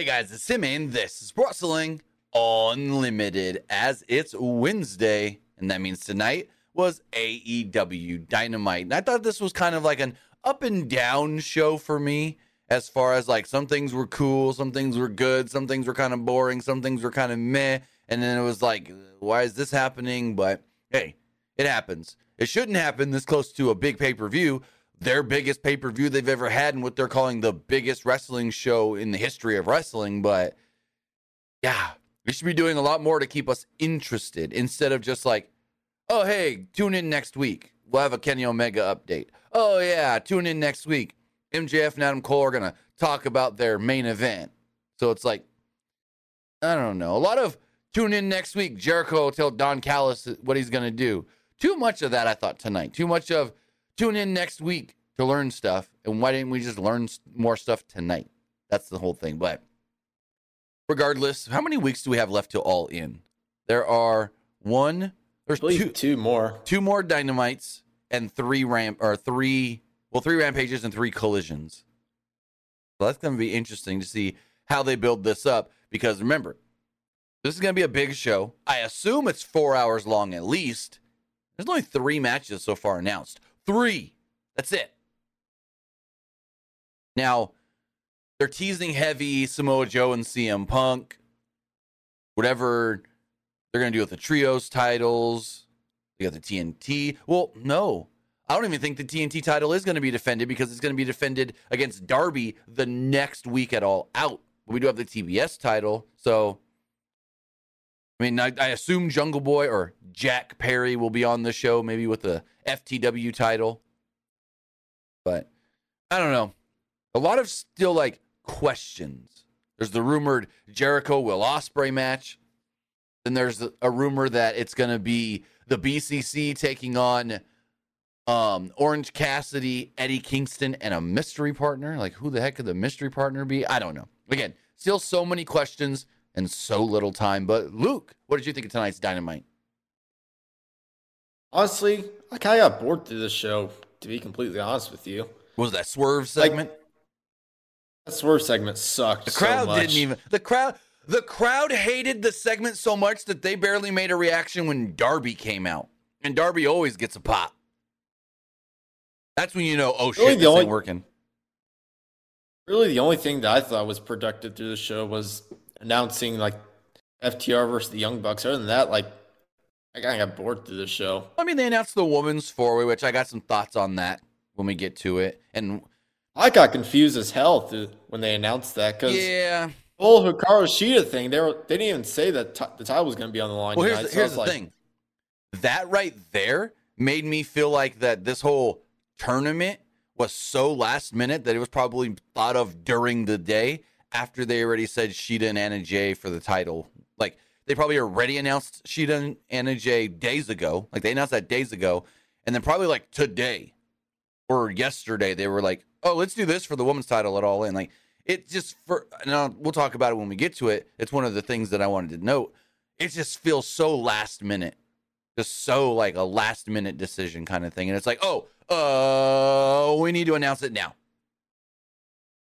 Hey guys, it's Tim and this is Wrestling Unlimited as it's Wednesday, and that means tonight was AEW Dynamite. And I thought this was kind of like an up and down show for me as far as like some things were cool, some things were good, some things were kind of boring, some things were kind of meh, and then it was like, why is this happening? But hey, it happens. It shouldn't happen this close to a big pay per view, their biggest pay per view they've ever had, and what they're calling the biggest wrestling show in the history of wrestling. But yeah, we should be doing a lot more to keep us interested instead of just like, oh, hey, tune in next week. We'll have a Kenny Omega update. Oh, yeah, tune in next week. MJF and Adam Cole are going to talk about their main event. So it's like, I don't know. A lot of tune in next week. Jericho will tell Don Callis what he's going to do. Too much of that, I thought, tonight. Too much of tune in next week to learn stuff. And why didn't we just learn more stuff tonight? That's the whole thing. But regardless, how many weeks do we have left to all in? There are one, there's two, two more, two more dynamites and three ramp or three, well, three rampages and three collisions. So that's going to be interesting to see how they build this up because remember, this is going to be a big show. I assume it's four hours long at least. There's only three matches so far announced. Three. That's it. Now, they're teasing heavy Samoa Joe and CM Punk. Whatever they're going to do with the trios titles. They got the TNT. Well, no. I don't even think the TNT title is going to be defended because it's going to be defended against Darby the next week at All Out. But we do have the TBS title. So, I mean, I, I assume Jungle Boy or Jack Perry will be on the show, maybe with the FTW title. But I don't know. A lot of still like questions. There's the rumored Jericho Will Ospreay match. Then there's a rumor that it's going to be the BCC taking on um, Orange Cassidy, Eddie Kingston, and a mystery partner. Like, who the heck could the mystery partner be? I don't know. Again, still so many questions and so little time. But Luke, what did you think of tonight's Dynamite? Honestly, I kind of got bored through this show. To be completely honest with you, what was that swerve segment? Like, that swerve segment sucked. The crowd so didn't even. The crowd. The crowd hated the segment so much that they barely made a reaction when Darby came out, and Darby always gets a pop. That's when you know, oh shit, really this only, ain't working. Really, the only thing that I thought was productive through the show was announcing like FTR versus the Young Bucks. Other than that, like I kind of got bored through the show. I mean, they announced the women's four way, which I got some thoughts on that when we get to it, and I got confused as hell when they announced that because yeah, whole Hikaru Shida thing, they were they didn't even say that t- the title was going to be on the line. Well, here's the, here's the like, thing, that right there made me feel like that this whole tournament was so last minute that it was probably thought of during the day after they already said Shida and Anna Jay for the title. Like they probably already announced Shida and Anna Jay days ago. Like they announced that days ago, and then probably like today or yesterday they were like, oh, let's do this for the women's title at All In. Like it just for now we'll talk about it when we get to it. It's one of the things that I wanted to note. It just feels so last minute, just so like a last minute decision kind of thing, and it's like, oh, uh, we need to announce it now.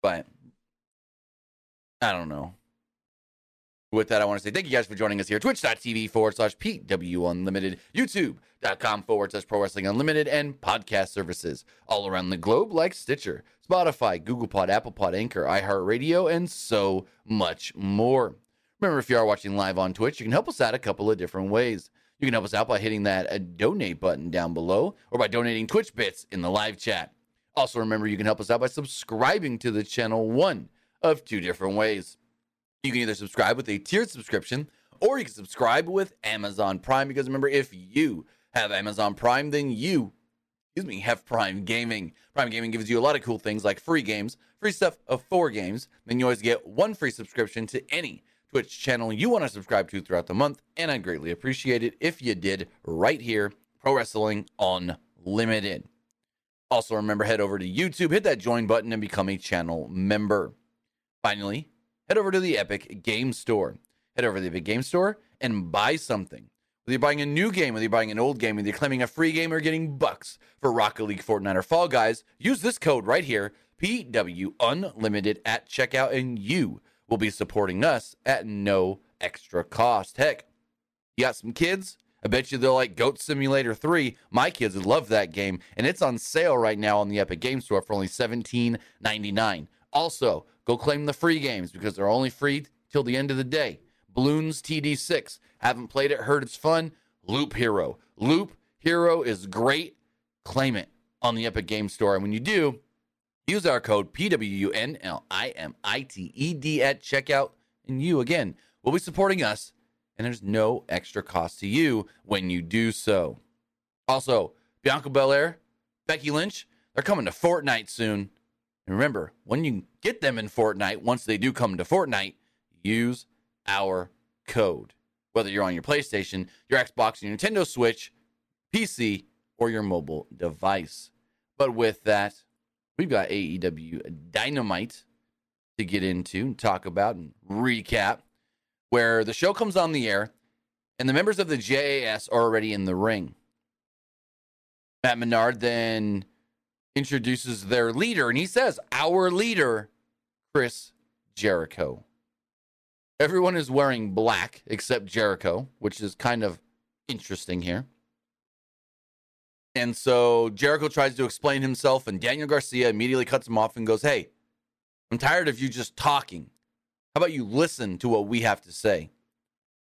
But I don't know. With that, I want to say thank you guys for joining us here. Twitch.tv forward slash PW Unlimited, YouTube.com forward slash Pro Wrestling Unlimited, and podcast services all around the globe like Stitcher, Spotify, Google Pod, Apple Pod, Anchor, iHeartRadio, and so much more. Remember, if you are watching live on Twitch, you can help us out a couple of different ways. You can help us out by hitting that uh, donate button down below or by donating Twitch bits in the live chat. Also, remember, you can help us out by subscribing to the channel one of two different ways. You can either subscribe with a tiered subscription or you can subscribe with Amazon Prime because remember, if you have Amazon Prime, then you, excuse me, have Prime Gaming. Prime Gaming gives you a lot of cool things like free games, free stuff of four games. Then you always get one free subscription to any Twitch channel you want to subscribe to throughout the month. And I'd greatly appreciate it if you did right here, Pro Wrestling Unlimited. Also, remember, head over to YouTube, hit that join button, and become a channel member. Finally, head over to the Epic Game Store. Head over to the Epic Game Store and buy something. Whether you're buying a new game, whether you're buying an old game, whether you're claiming a free game or getting bucks for Rocket League, Fortnite, or Fall Guys, use this code right here, PW Unlimited at checkout, and you will be supporting us at no extra cost. Heck, you got some kids? I bet you they'll like Goat Simulator 3. My kids would love that game, and it's on sale right now on the Epic Game Store for only $17.99. Also, go claim the free games because they're only free till the end of the day. Bloons TD6. Haven't played it, heard it's fun. Loop Hero. Loop Hero is great. Claim it on the Epic Game Store. And when you do, use our code PWUNLIMITED at checkout, and you again will be supporting us and there's no extra cost to you when you do so. Also, Bianca Belair, Becky Lynch, they're coming to Fortnite soon. And remember, when you get them in Fortnite, once they do come to Fortnite, use our code. Whether you're on your PlayStation, your Xbox, your Nintendo Switch, PC, or your mobile device. But with that, we've got AEW Dynamite to get into and talk about and recap where the show comes on the air and the members of the JAS are already in the ring. Matt Menard then introduces their leader and he says, Our leader, Chris Jericho. Everyone is wearing black except Jericho, which is kind of interesting here. And so Jericho tries to explain himself, and Daniel Garcia immediately cuts him off and goes, Hey, I'm tired of you just talking. How about you listen to what we have to say?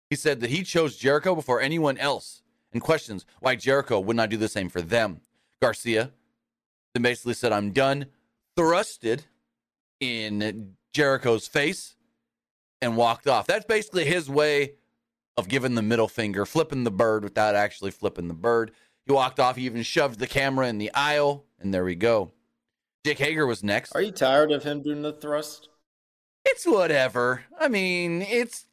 He said that he chose Jericho before anyone else and questions why Jericho would not do the same for them. Garcia then basically said, I'm done, thrusted in Jericho's face, and walked off. That's basically his way of giving the middle finger, flipping the bird without actually flipping the bird. He walked off. He even shoved the camera in the aisle, and there we go. Dick Hager was next. Are you tired of him doing the thrust? It's whatever. I mean, it's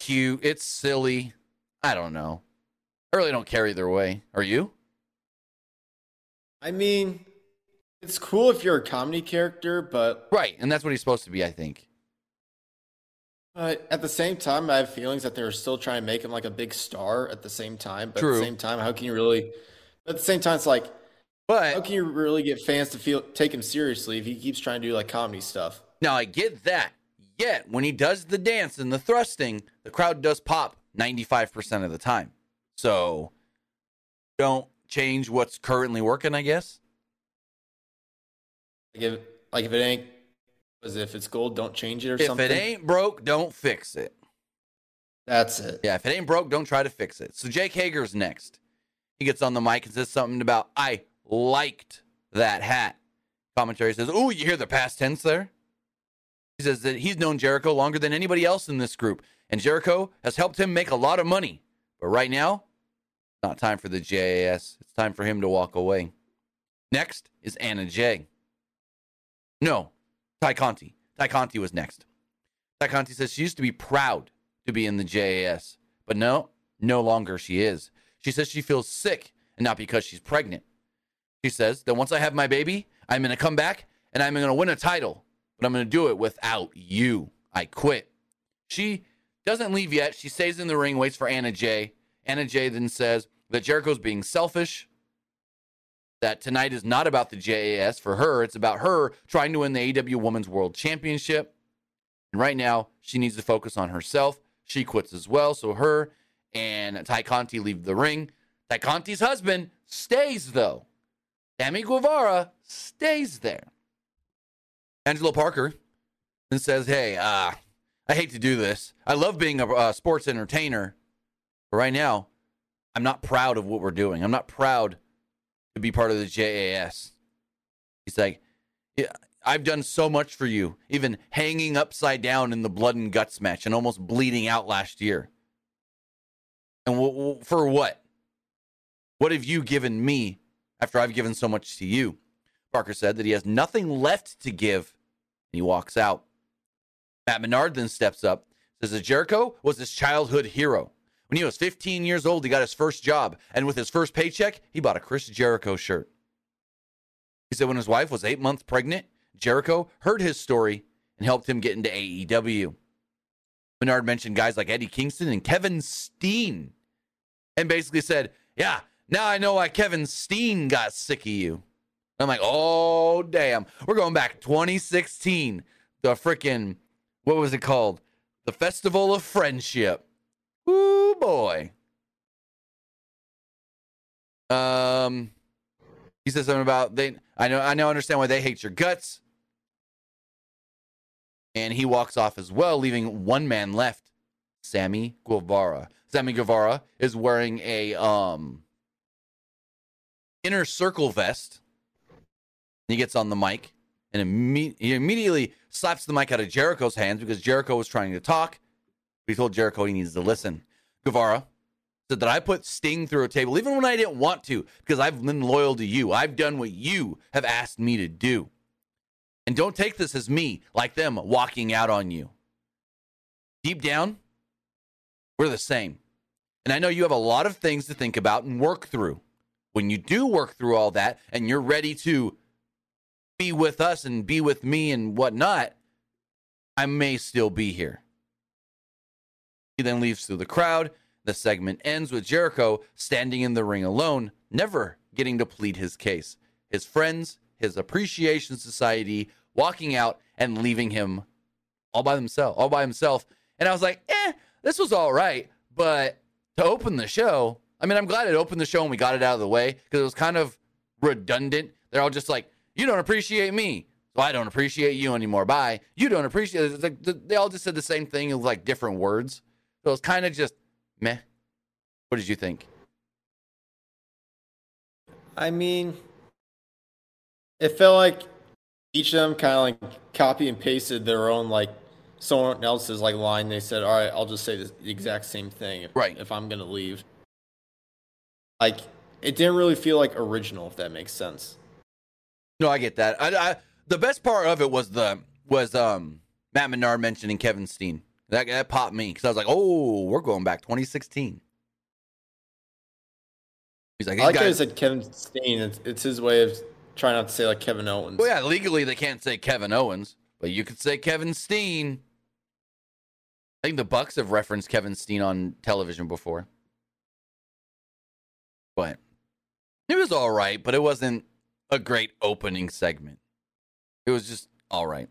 cute. It's silly. I don't know. I really don't care either way. Are you? I mean, it's cool if you're a comedy character, but right, and that's what he's supposed to be, I think. But at the same time, I have feelings that they're still trying to make him like a big star at the same time. But True. at the same time, how can you really? At the same time, it's like, but how can you really get fans to feel take him seriously if he keeps trying to do like comedy stuff? Now I get that. Yet when he does the dance and the thrusting, the crowd does pop 95% of the time. So don't change what's currently working, I guess. Like if, like if it ain't as if it's gold, don't change it or if something. If it ain't broke, don't fix it. That's it. Yeah, if it ain't broke, don't try to fix it. So Jake Hager's next. He gets on the mic and says something about I liked that hat. Commentary says, "Oh, you hear the past tense there?" He says that he's known Jericho longer than anybody else in this group, and Jericho has helped him make a lot of money. But right now, it's not time for the JAS. It's time for him to walk away. Next is Anna Jay. No, Tay Conti. Tay Conti was next. Tay Conti says she used to be proud to be in the JAS, but no, no longer she is. She says she feels sick, and not because she's pregnant. She says that once I have my baby, I'm going to come back and I'm going to win a title but I'm going to do it without you. I quit. She doesn't leave yet. She stays in the ring, waits for Anna Jay. Anna Jay then says that Jericho's being selfish, that tonight is not about the JAS for her. It's about her trying to win the AW Women's World Championship. And right now, she needs to focus on herself. She quits as well. So her and Tay Conti leave the ring. Tay Conti's husband stays, though. Sammy Guevara stays there. Angelo Parker and says, Hey, uh, I hate to do this. I love being a, a sports entertainer. But right now, I'm not proud of what we're doing. I'm not proud to be part of the JAS. He's like, yeah, I've done so much for you, even hanging upside down in the blood and guts match and almost bleeding out last year. And w- w- for what? What have you given me after I've given so much to you? Parker said that he has nothing left to give, and he walks out. Matt Menard then steps up, says that Jericho was his childhood hero. When he was 15 years old, he got his first job, and with his first paycheck, he bought a Chris Jericho shirt. He said when his wife was eight months pregnant, Jericho heard his story and helped him get into AEW. Menard mentioned guys like Eddie Kingston and Kevin Steen and basically said, Yeah, now I know why Kevin Steen got sick of you. I'm like, oh damn, we're going back 2016. The freaking what was it called? The Festival of Friendship. Ooh boy. Um, he says something about they. I know. I now understand why they hate your guts. And he walks off as well, leaving one man left, Sammy Guevara. Sammy Guevara is wearing a um inner circle vest. He gets on the mic and imme- he immediately slaps the mic out of Jericho's hands because Jericho was trying to talk. He told Jericho he needs to listen. Guevara said that I put Sting through a table even when I didn't want to because I've been loyal to you. I've done what you have asked me to do. And don't take this as me, like them, walking out on you. Deep down, we're the same. And I know you have a lot of things to think about and work through. When you do work through all that and you're ready to be with us and be with me and whatnot, I may still be here. He then leaves through the crowd. The segment ends with Jericho standing in the ring alone, never getting to plead his case. His friends, his appreciation society walking out and leaving him all by himself, all by himself. And I was like, eh, this was all right. But to open the show, I mean, I'm glad it opened the show and we got it out of the way because it was kind of redundant. They're all just like, you don't appreciate me. So I don't appreciate you anymore. Bye. You don't appreciate. Like, they all just said the same thing with like different words. So it's kind of just meh. What did you think? I mean, it felt like each of them kind of like copy and pasted their own like someone else's like line. They said, "All right, I'll just say the exact same thing if, right. if I'm gonna leave." Like it didn't really feel like original, if that makes sense. No, I get that. I, I the best part of it was the was um Matt Menard mentioning Kevin Steen. That that popped me because I was like, "Oh, we're going back 2016." He's like, I like guys, he said Kevin Steen. It's, it's his way of trying not to say like Kevin Owens. Well, yeah, legally they can't say Kevin Owens, but you could say Kevin Steen. I think the Bucks have referenced Kevin Steen on television before. But it was all right, but it wasn't a great opening segment. It was just all right.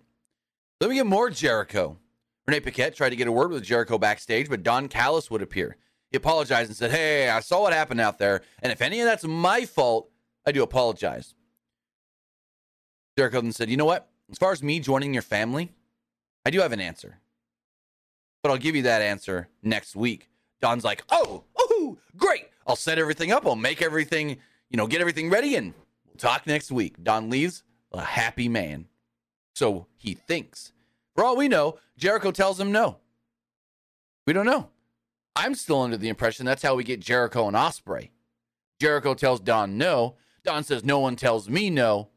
Let me get more Jericho. Renee Paquette tried to get a word with Jericho backstage, but Don Callis would appear. He apologized and said, Hey, I saw what happened out there, and if any of that's my fault, I do apologize. Jericho then said, You know what? As far as me joining your family, I do have an answer. But I'll give you that answer next week. Don's like, Oh, oh, great. I'll set everything up. I'll make everything, you know, get everything ready, and we'll talk next week. Don leaves a happy man. So he thinks. For all we know, Jericho tells him no. We don't know. I'm still under the impression that's how we get Jericho and Ospreay. Jericho tells Don no. Don says no one tells me no.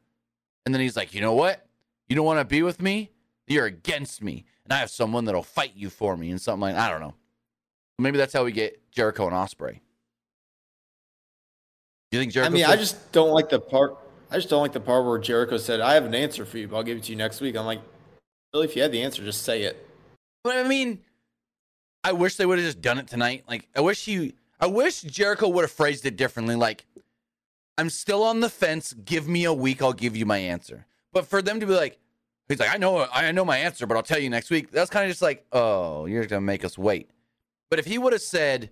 And then he's like, you know what? You don't want to be with me? You're against me. And I have someone that'll fight you for me and something like I don't know. Maybe that's how we get Jericho and Ospreay. Do you think Jericho? I mean, I just don't like the part. I just don't like the part where Jericho said, "I have an answer for you, but I'll give it to you next week." I'm like, really? If you had the answer, just say it. But I mean, I wish they would have just done it tonight. Like, I wish he, I wish Jericho would have phrased it differently. Like, I'm still on the fence. Give me a week. I'll give you my answer. But for them to be like, he's like, I know, I know my answer, but I'll tell you next week. That's kind of just like, oh, you're gonna make us wait. But if he would have said,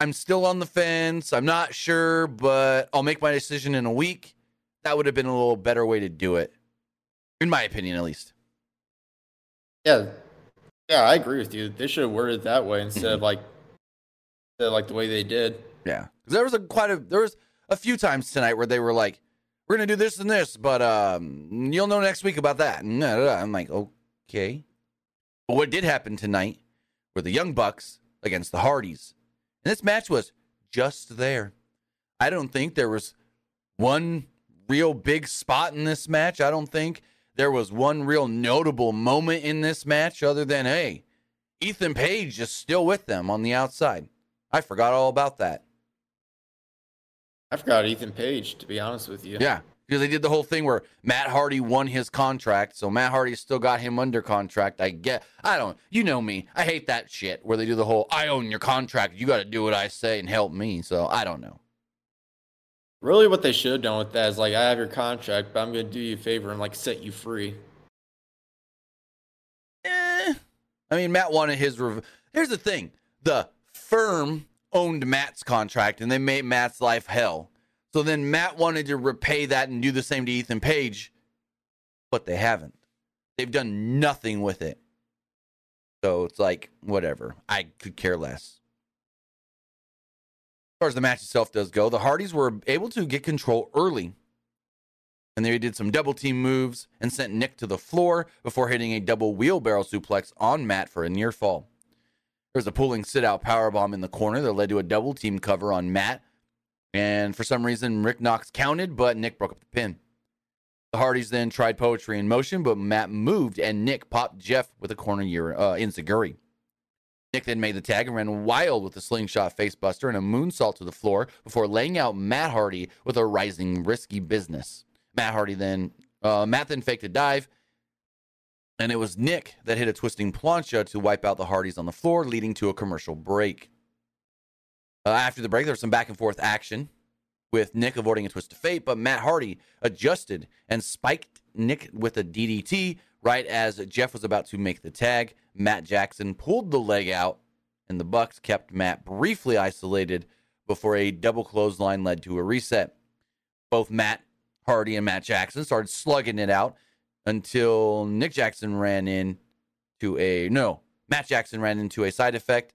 I'm still on the fence. I'm not sure, but I'll make my decision in a week. That would have been a little better way to do it, in my opinion, at least. Yeah, yeah, I agree with you. They should have worded it that way instead of like, instead of like the way they did. Yeah, because there was a quite a there was a few times tonight where they were like, "We're gonna do this and this, but um, you'll know next week about that." And I'm like, okay. But what did happen tonight were the Young Bucks against the Hardys, and this match was just there. I don't think there was one real big spot in this match. I don't think there was one real notable moment in this match other than, hey, Ethan Page is still with them on the outside. I forgot all about that. I forgot Ethan Page, to be honest with you. Yeah, because they did the whole thing where Matt Hardy won his contract, so Matt Hardy still got him under contract. I get, I don't, you know me, I hate that shit where they do the whole I own your contract, you got to do what I say and help me. So I don't know. Really, what they should have done with that is like, I have your contract, but I'm going to do you a favor and like set you free. Eh, I mean, Matt wanted his. Rev- Here's the thing: the firm owned Matt's contract, and they made Matt's life hell. So then Matt wanted to repay that and do the same to Ethan Page, but they haven't. They've done nothing with it. So it's like whatever. I could care less. As far as the match itself does go, the Hardys were able to get control early. And they did some double team moves and sent Nick to the floor before hitting a double wheelbarrow suplex on Matt for a near fall. There was a pulling sit out powerbomb in the corner that led to a double team cover on Matt. And for some reason, Rick Knox counted, but Nick broke up the pin. The Hardys then tried poetry in motion, but Matt moved and Nick popped Jeff with a corner year, uh, enziguri. Nick then made the tag and ran wild with a slingshot facebuster and a moonsault to the floor before laying out Matt Hardy with a rising risky business. Matt Hardy then uh, Matt then faked a dive, and it was Nick that hit a twisting plancha to wipe out the Hardys on the floor, leading to a commercial break. Uh, after the break, there was some back and forth action with Nick avoiding a twist of fate, but Matt Hardy adjusted and spiked Nick with a DDT right as Jeff was about to make the tag. Matt Jackson pulled the leg out, and the Bucks kept Matt briefly isolated before a double clothesline led to a reset. Both Matt Hardy and Matt Jackson started slugging it out until Nick Jackson ran in to a no, Matt Jackson ran into a side effect.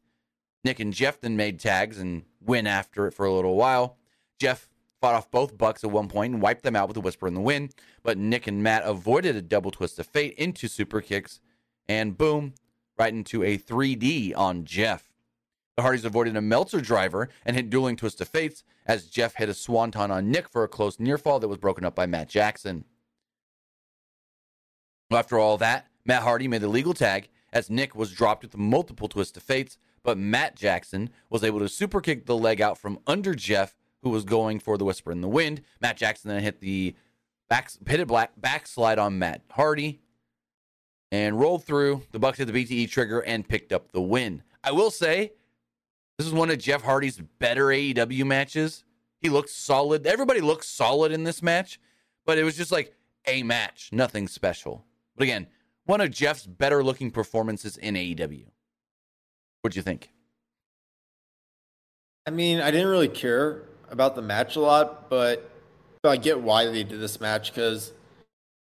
Nick and Jeff then made tags and went after it for a little while. Jeff fought off both Bucks at one point and wiped them out with a whisper in the wind, but Nick and Matt avoided a double twist of fate into super kicks, and boom, right into a 3D on Jeff. The Hardys avoided a Meltzer driver and hit dueling twist of fates as Jeff hit a swanton on Nick for a close near fall that was broken up by Matt Jackson. After all that, Matt Hardy made the legal tag as Nick was dropped with multiple twist of fates, but Matt Jackson was able to super kick the leg out from under Jeff, who was going for the whisper in the wind. Matt Jackson then hit the back pitted black backslide on Matt Hardy and rolled through. The Bucks hit the BTE trigger and picked up the win. I will say, this is one of Jeff Hardy's better AEW matches. He looked solid. Everybody looked solid in this match, but it was just like a match, nothing special. But again, one of Jeff's better looking performances in AEW. What'd you think? I mean, I didn't really care about the match a lot, but I get why they did this match because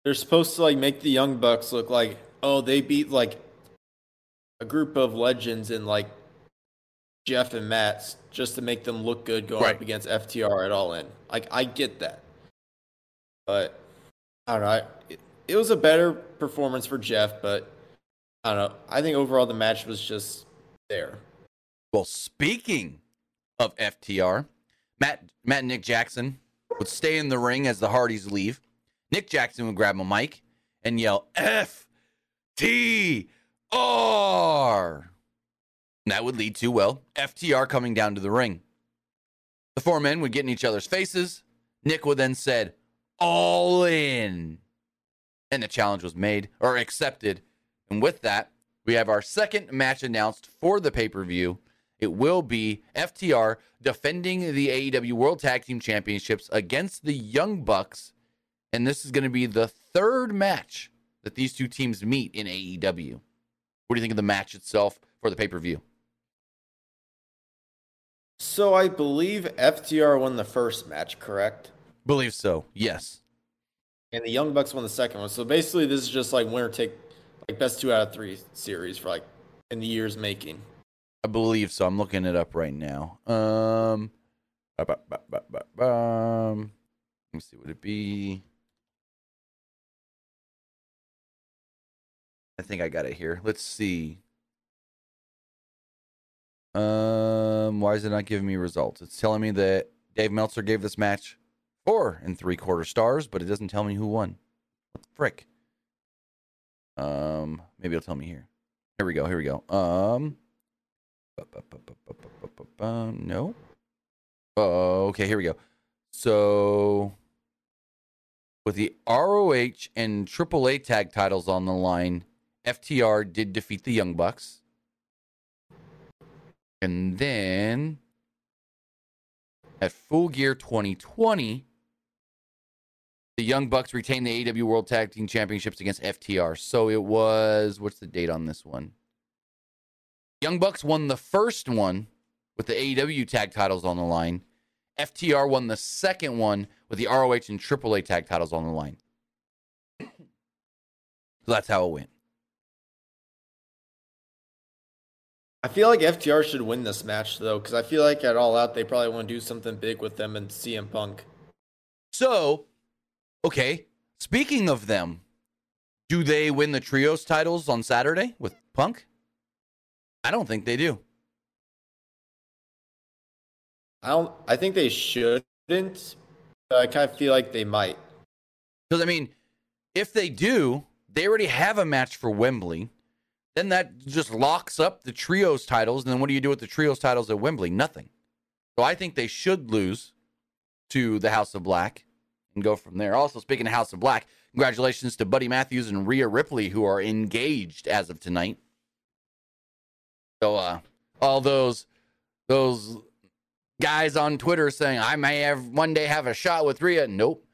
they're supposed to like make the Young Bucks look like oh they beat like a group of legends and like Jeff and Matt's just to make them look good going Right. up against FTR at all in. Like I get that, but I don't know. I, it, it was a better performance for Jeff, but I don't know. I think overall the match was just there. Well, speaking of FTR, Matt Matt and Nick Jackson would stay in the ring as the Hardys leave. Nick Jackson would grab a mic and yell F T R. That would lead to, well, FTR coming down to the ring. The four men would get in each other's faces. Nick would then said, all in. And the challenge was made or accepted. And with that, we have our second match announced for the pay per view. It will be FTR defending the AEW World Tag Team Championships against the Young Bucks. And this is going to be the third match that these two teams meet in AEW. What do you think of the match itself for the pay per view? So I believe FTR won the first match, correct? Believe so. Yes. And the Young Bucks won the second one. So basically, this is just like winner take, like best two out of three series for like in the years making. I believe so. I'm looking it up right now. Um, bum. let me see. Would it be? I think I got it here. Let's see. Um, why is it not giving me results? It's telling me that Dave Meltzer gave this match four and three quarter stars, but it doesn't tell me who won. What the frick? Um, maybe it'll tell me here. Here we go. Here we go. Um. No. Oh, okay, here we go. So, with the ROH and AAA tag titles on the line, FTR did defeat the Young Bucks. And then at Full Gear 2020, the Young Bucks retained the AEW World Tag Team Championships against FTR. So it was, what's the date on this one? Young Bucks won the first one with the AEW tag titles on the line. FTR won the second one with the ROH and AAA tag titles on the line. So that's how it went. I feel like FTR should win this match though, because I feel like at All Out they probably want to do something big with them and CM Punk. So, okay. Speaking of them, do they win the trios titles on Saturday with Punk? I don't think they do. I don't. I think they shouldn't. But I kind of feel like they might. Because I mean, if they do, they already have a match for Wembley. Then that just locks up the trios titles. And then what do you do with the trios titles at Wembley? Nothing. So I think they should lose to the House of Black and go from there. Also, speaking of House of Black, congratulations to Buddy Matthews and Rhea Ripley, who are engaged as of tonight. So uh, all those those guys on Twitter saying I may have one day have a shot with Rhea. Nope.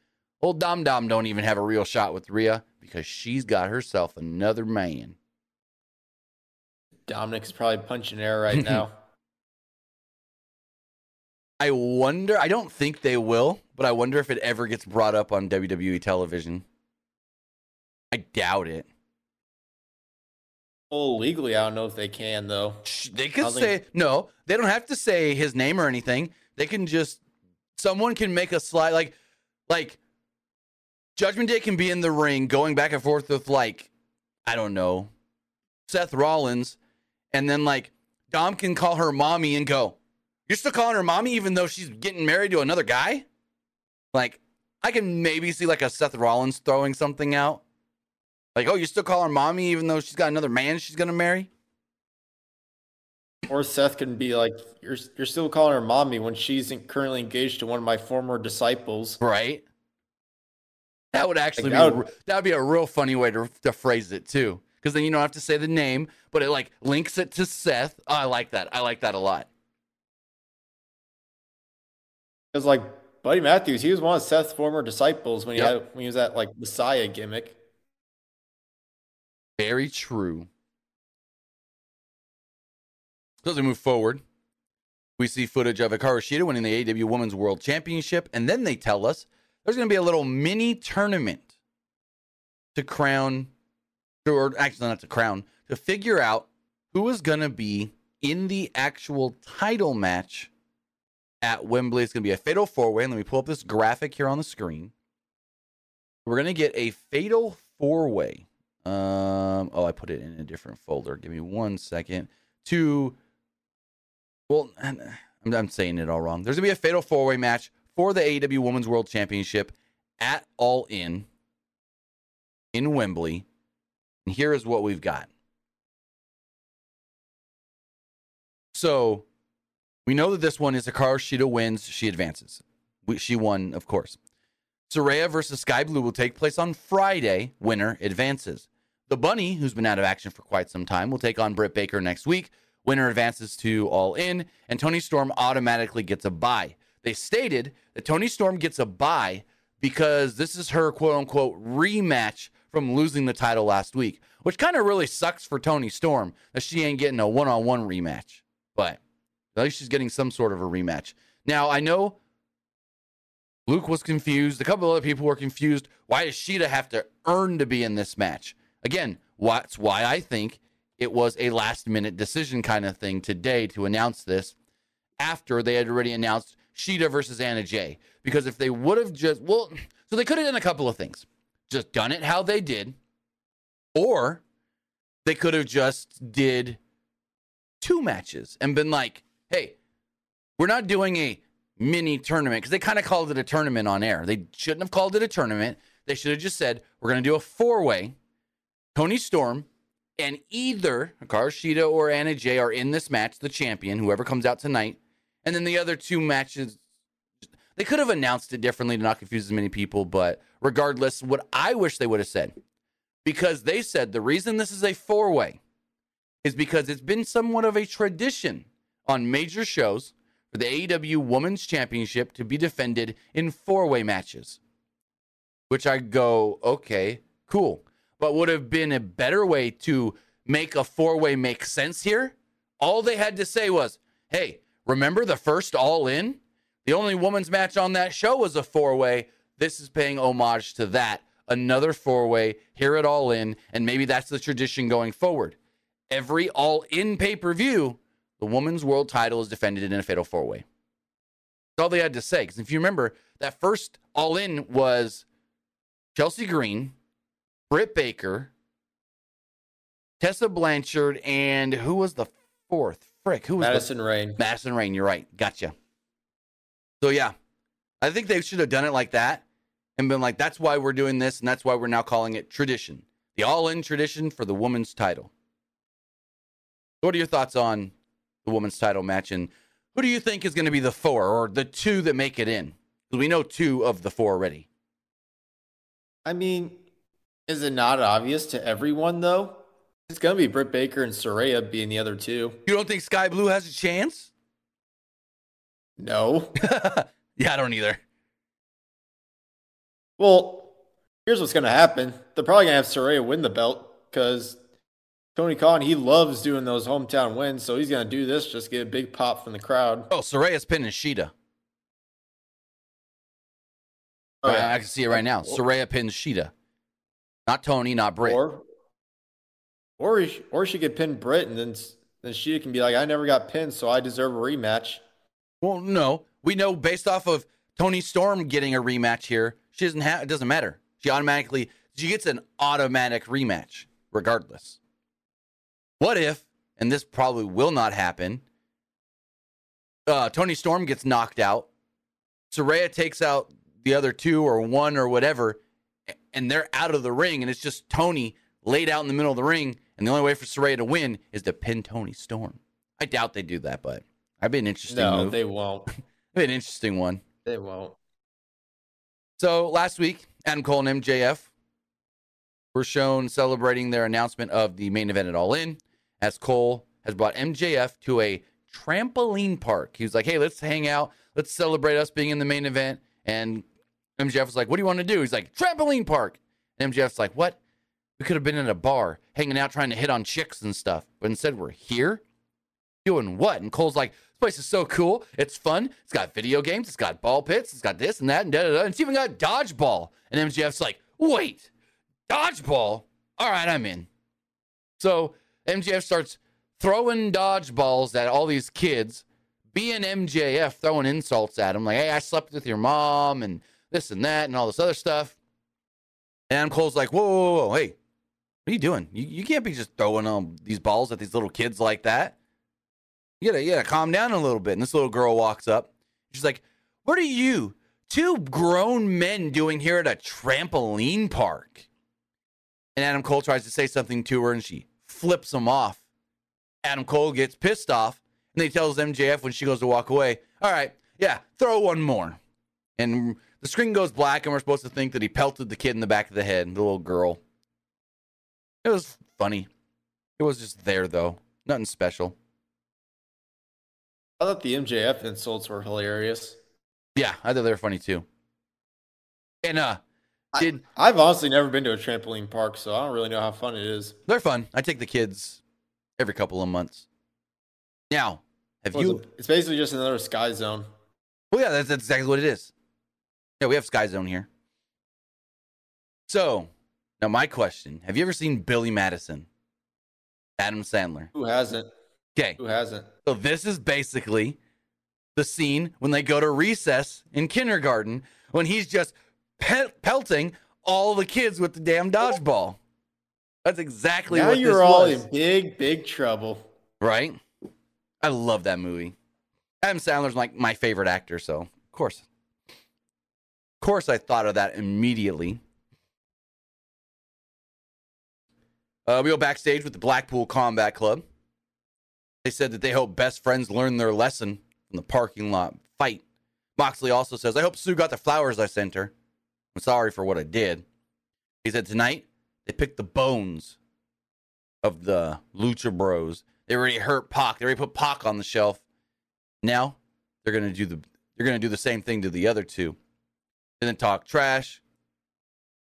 Old Dom Dom don't even have a real shot with Rhea because she's got herself another man. Dominic's probably punching air right now. I wonder, I don't think they will, but I wonder if it ever gets brought up on WWE television. I doubt it. Well, legally, I don't know if they can though. They could say think- no. They don't have to say his name or anything. They can just someone can make a slide like like Judgment Day can be in the ring going back and forth with like I don't know Seth Rollins, and then like Dom can call her mommy and go, "You're still calling her mommy even though she's getting married to another guy." Like I can maybe see like a Seth Rollins throwing something out, like, "Oh, you still call her mommy even though she's got another man she's gonna marry." Or Seth can be like, "You're you're still calling her mommy when she's currently engaged to one of my former disciples." Right. That would actually Like, that be would- a, that would be a real funny way to, to phrase it too, because then you don't have to say the name, but it like links it to Seth. Oh, I like that. I like that a lot. Because like Buddy Matthews, he was one of Seth's former disciples when he Yep. had when he was that like Messiah gimmick. Very true. So as we move forward, we see footage of Hikaru Shida winning the AEW Women's World Championship, and then they tell us there's going to be a little mini tournament to crown, or actually not to crown, to figure out who is going to be in the actual title match at Wembley. It's going to be a fatal four way. And let me pull up this graphic here on the screen. We're going to get a fatal four way. Um, oh, I put it in a different folder. Give me one second. To, well, I'm, I'm saying it all wrong. There's to be a fatal four way match for the AEW Women's World Championship at All In in Wembley. And here is what we've got. So we know that this one is a car. Shida wins, she advances. She won, of course. Saraya versus Skye Blue will take place on Friday. Winner advances. The Bunny, who's been out of action for quite some time, will take on Britt Baker next week. Winner advances to All In, and Toni Storm automatically gets a bye. They stated that Toni Storm gets a bye because this is her quote unquote rematch from losing the title last week, which kind of really sucks for Toni Storm that she ain't getting a one on one rematch. But at least she's getting some sort of a rematch. Now, I know Luke was confused. A couple other people were confused. Why does Shida have to earn to be in this match? Again, that's why I think it was a last minute decision kind of thing today to announce this after they had already announced Shida versus Anna Jay. Because if they would have just, well, so they could have done a couple of things. Just done it how they did, or they could have just did two matches and been like, hey, we're not doing a mini tournament because they kind of called it a tournament on air. They shouldn't have called it a tournament. They should have just said, we're going to do a four way. Toni Storm and either Hikaru or Anna Jay are in this match, the champion, whoever comes out tonight. And then the other two matches, they could have announced it differently to not confuse as many people. But regardless, what I wish they would have said, because they said the reason this is a four way is because it's been somewhat of a tradition on major shows for the AEW Women's Championship to be defended in four way matches. Which I go, okay, cool. But would have been a better way to make a four way make sense here All they had to say was, hey, remember the first All In? The only women's match on that show was a four way. This is paying homage to that. Another four way, here at All In, and maybe that's the tradition going forward. Every All In pay per view, the women's world title is defended in a fatal four way. That's all they had to say. Because if you remember, that first All In was Chelsea Green, Britt Baker, Tessa Blanchard, and who was the fourth? Frick, who was Madison Rayne. the Madison Rayne? You're right. Gotcha. So yeah, I think they should have done it like that and been like, that's why we're doing this, and that's why we're now calling it tradition, the all-in tradition for the women's title. What are your thoughts on the women's title match, and who do you think is going to be the four or the two that make it in? Because we know two of the four already. I mean, is it not obvious to everyone though? It's gonna be Britt Baker and Saraya being the other two. You don't think Skye Blue has a chance? No. yeah, I don't either. Well, here's what's gonna happen. They're probably gonna have Saraya win the belt because Tony Khan he loves doing those hometown wins, so he's gonna do this just get a big pop from the crowd. Oh, Saraya's pinning Shida. Oh, I- yeah. I can see it right now. Soraya pins Shida. Not Toni, not Britt. Or, or, or she could pin Britt, and then then she can be like, "I never got pinned, so I deserve a rematch." Well, no. We know based off of Toni Storm getting a rematch here, she doesn't have it doesn't matter. She automatically she gets an automatic rematch regardless. What if, and this probably will not happen, uh, Toni Storm gets knocked out, Saraya takes out the other two or one or whatever, and they're out of the ring, and it's just Toni laid out in the middle of the ring, and the only way for Saraya to win is to pin Toni Storm. I doubt they do that, but I'd be an interesting No, move. they won't. Be an interesting one. They won't. So last week, Adam Cole and MJF were shown celebrating their announcement of the main event at All In, as Cole has brought MJF to a trampoline park. He was like, "Hey, let's hang out. Let's celebrate us being in the main event." And MJF was like, "What do you want to do?" He's like, "Trampoline park." And MJF's like, "What? We could have been in a bar, hanging out, trying to hit on chicks and stuff, but instead we're here." doing what? And Cole's like, this place is so cool. It's fun. It's got video games. It's got ball pits. It's got this and that and da da da. It's even got dodgeball. And MJF's like, wait, dodgeball? All right, I'm in. So MJF starts throwing dodgeballs at all these kids, being MJF, throwing insults at him, like, hey, I slept with your mom and this and that and all this other stuff. And Adam Cole's like, whoa, whoa, whoa, hey, what are you doing? You, you can't be just throwing um, these balls at these little kids like that. You gotta, you gotta calm down a little bit. And this little girl walks up. She's like, What are you, two grown men, doing here at a trampoline park? And Adam Cole tries to say something to her and she flips him off. Adam Cole gets pissed off and he tells MJF when she goes to walk away, All right, yeah, throw one more. And the screen goes black and we're supposed to think that he pelted the kid in the back of the head, the little girl. It was funny. It was just there though. Nothing special. I thought the MJF insults were hilarious. Yeah, I thought they were funny too. And uh did I've honestly never been to a trampoline park, so I don't really know how fun it is. they're fun. I take the kids every couple of months. Now, have you it? It's basically just another sky zone. Well yeah, that's, that's exactly what it is. Yeah, we have Sky Zone here. So now my question. Have you ever seen Billy Madison? Adam Sandler. Who hasn't? Okay. Who hasn't? So this is basically the scene when they go to recess in kindergarten when he's just pe- pelting all the kids with the damn dodgeball. That's exactly now what you're all was, in big, big trouble. right? I love that movie. Adam Sandler's like my favorite actor, so of course, course, I thought of that immediately. Uh, we go backstage with the Blackpool Combat Club. They said that they hope best friends learn their lesson from the parking lot fight. Moxley also says, I hope Sue got the flowers I sent her. I'm sorry for what I did. He said, Tonight, they picked the bones of the Lucha Bros. They already hurt Pac. They already put Pac on the shelf. Now, they're gonna do the they're gonna do the same thing to the other two. Then talk trash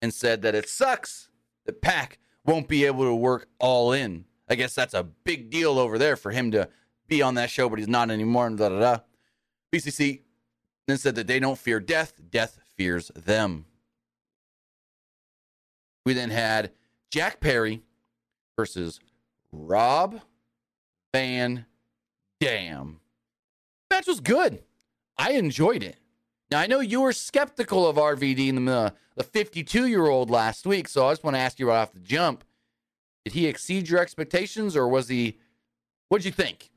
and said that it sucks that Pac won't be able to work all in. I guess that's a big deal over there for him to be on that show, but he's not anymore. And da da da. BCC then said that they don't fear death, death fears them. We then had Jack Perry versus Rob Van Dam. Match was good. I enjoyed it. Now I know you were skeptical of RVD and the uh, the 52 year old last week, so I just want to ask you right off the jump: Did he exceed your expectations, or was he? What'd you think?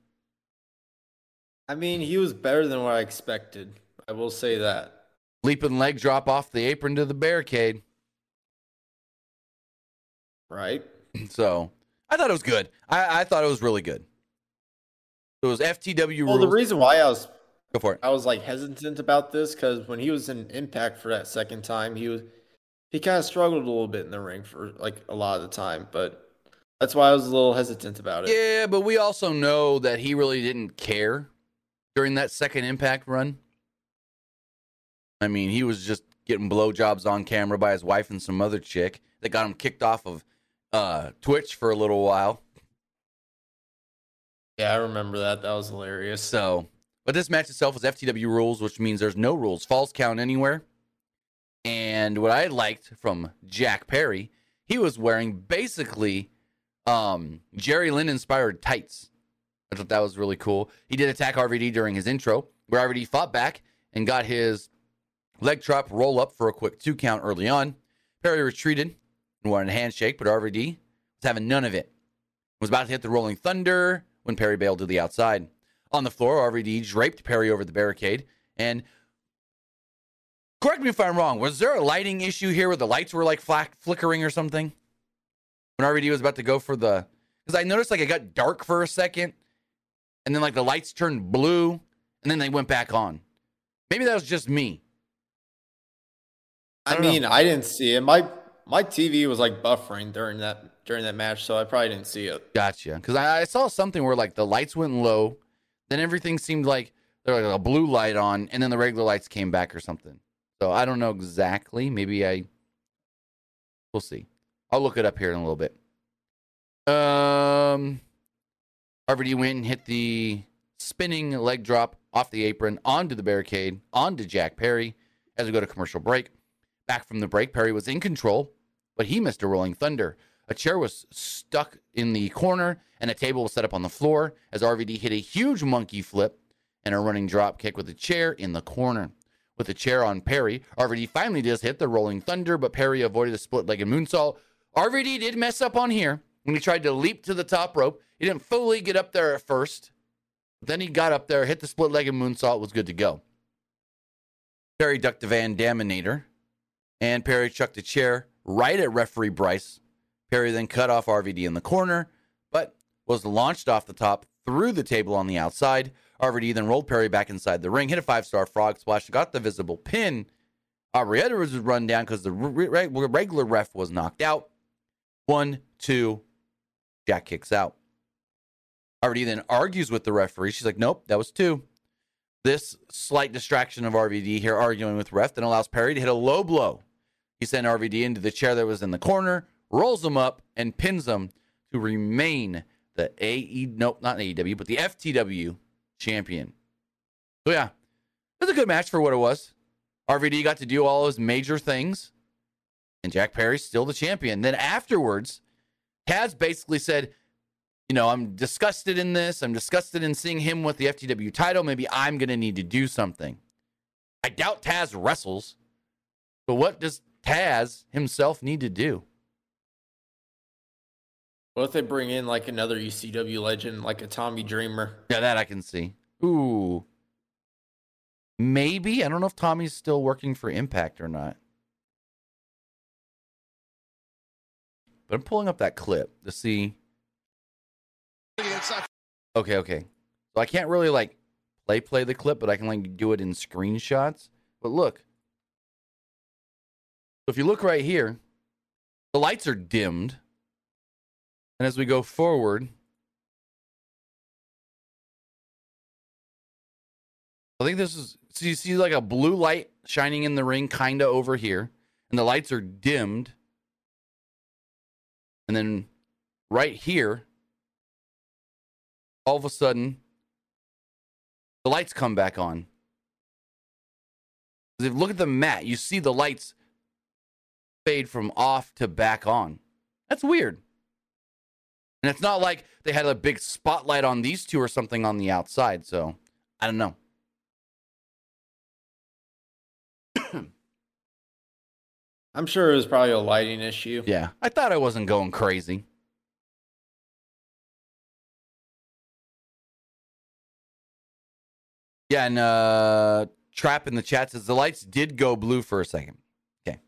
I mean, he was better than what I expected. I will say that. Leaping leg drop off the apron to the barricade. Right. So I thought it was good. I, I thought it was really good. It was FTW Well, rules. the reason why I was Go for it. I was like hesitant about this because when he was in Impact for that second time, he was he kind of struggled a little bit in the ring for like a lot of the time, but that's why I was a little hesitant about it. Yeah, but we also know that he really didn't care during that second impact run. I mean, he was just getting blowjobs on camera by his wife and some other chick that got him kicked off of uh, Twitch for a little while. Yeah, I remember that. That was hilarious. So, but this match itself was FTW rules, which means there's no rules, falls count anywhere. And what I liked from Jack Perry, he was wearing basically um, Jerry Lynn inspired tights. I thought that was really cool. He did attack RVD during his intro, where RVD fought back and got his leg drop roll up for a quick two count early on. Perry retreated and wanted a handshake, but RVD was having none of it. Was about to hit the Rolling Thunder when Perry bailed to the outside. On the floor, RVD draped Perry over the barricade. And correct me if I'm wrong, was there a lighting issue here where the lights were like flack, flickering or something? When RVD was about to go for the. Because I noticed like it got dark for a second, and then like the lights turned blue, and then they went back on. Maybe that was just me. I I, don't know. mean, I didn't see it. My my TV was like buffering during that during that match, so I probably didn't see it. Gotcha. Because I, I saw something where like the lights went low, then everything seemed like there was like a blue light on, and then the regular lights came back or something. So I don't know exactly. Maybe I. We'll see. I'll look it up here in a little bit. Um, RVD went and hit the spinning leg drop off the apron onto the barricade onto Jack Perry as we go to commercial break. Back from the break, Perry was in control, but he missed a rolling thunder. A chair was stuck in the corner, and a table was set up on the floor as RVD hit a huge monkey flip and a running drop kick with a chair in the corner. With the chair on Perry, RVD finally does hit the rolling thunder, but Perry avoided a split legged moonsault. RVD did mess up on here when he tried to leap to the top rope. He didn't fully get up there at first. Then he got up there, hit the split legged moonsault, was good to go. Perry ducked the Van Daminator, and Perry chucked a chair right at referee Bryce. Perry then cut off RVD in the corner, but was launched off the top through the table on the outside. RVD then rolled Perry back inside the ring, hit a five star frog splash, got the visible pin. Aubrey Edwards was run down because the re- regular ref was knocked out. One, two, Jack kicks out. RVD then argues with the referee. She's like, nope, that was two. This slight distraction of RVD here arguing with ref then allows Perry to hit a low blow. He sent RVD into the chair that was in the corner, rolls him up, and pins him to remain the AE, nope, not AEW, but the FTW champion. So yeah, it was a good match for what it was. RVD got to do all his major things, and Jack Perry's still the champion. Then afterwards, Taz basically said, you know, I'm disgusted in this. I'm disgusted in seeing him with the FTW title. Maybe I'm going to need to do something. I doubt Taz wrestles, but what does Taz himself need to do? What if they bring in like another ECW legend, like a Tommy Dreamer? Yeah, that I can see. Ooh. Maybe. I don't know if Tommy's still working for Impact or not. But I'm pulling up that clip to see. Okay, okay. So I can't really like play play the clip, but I can like do it in screenshots. But look. So if you look right here, the lights are dimmed. And as we go forward, I think this is so you see like a blue light shining in the ring kind of over here and the lights are dimmed. And then right here all of a sudden the lights come back on. If Look at the mat. You see the lights fade from off to back on. That's weird. And it's not like they had a big spotlight on these two or something on the outside. So I don't know. I'm sure it was probably a lighting issue. Yeah. I thought I wasn't going crazy. Yeah, and uh Trap in the chat says the lights did go blue for a second. Okay.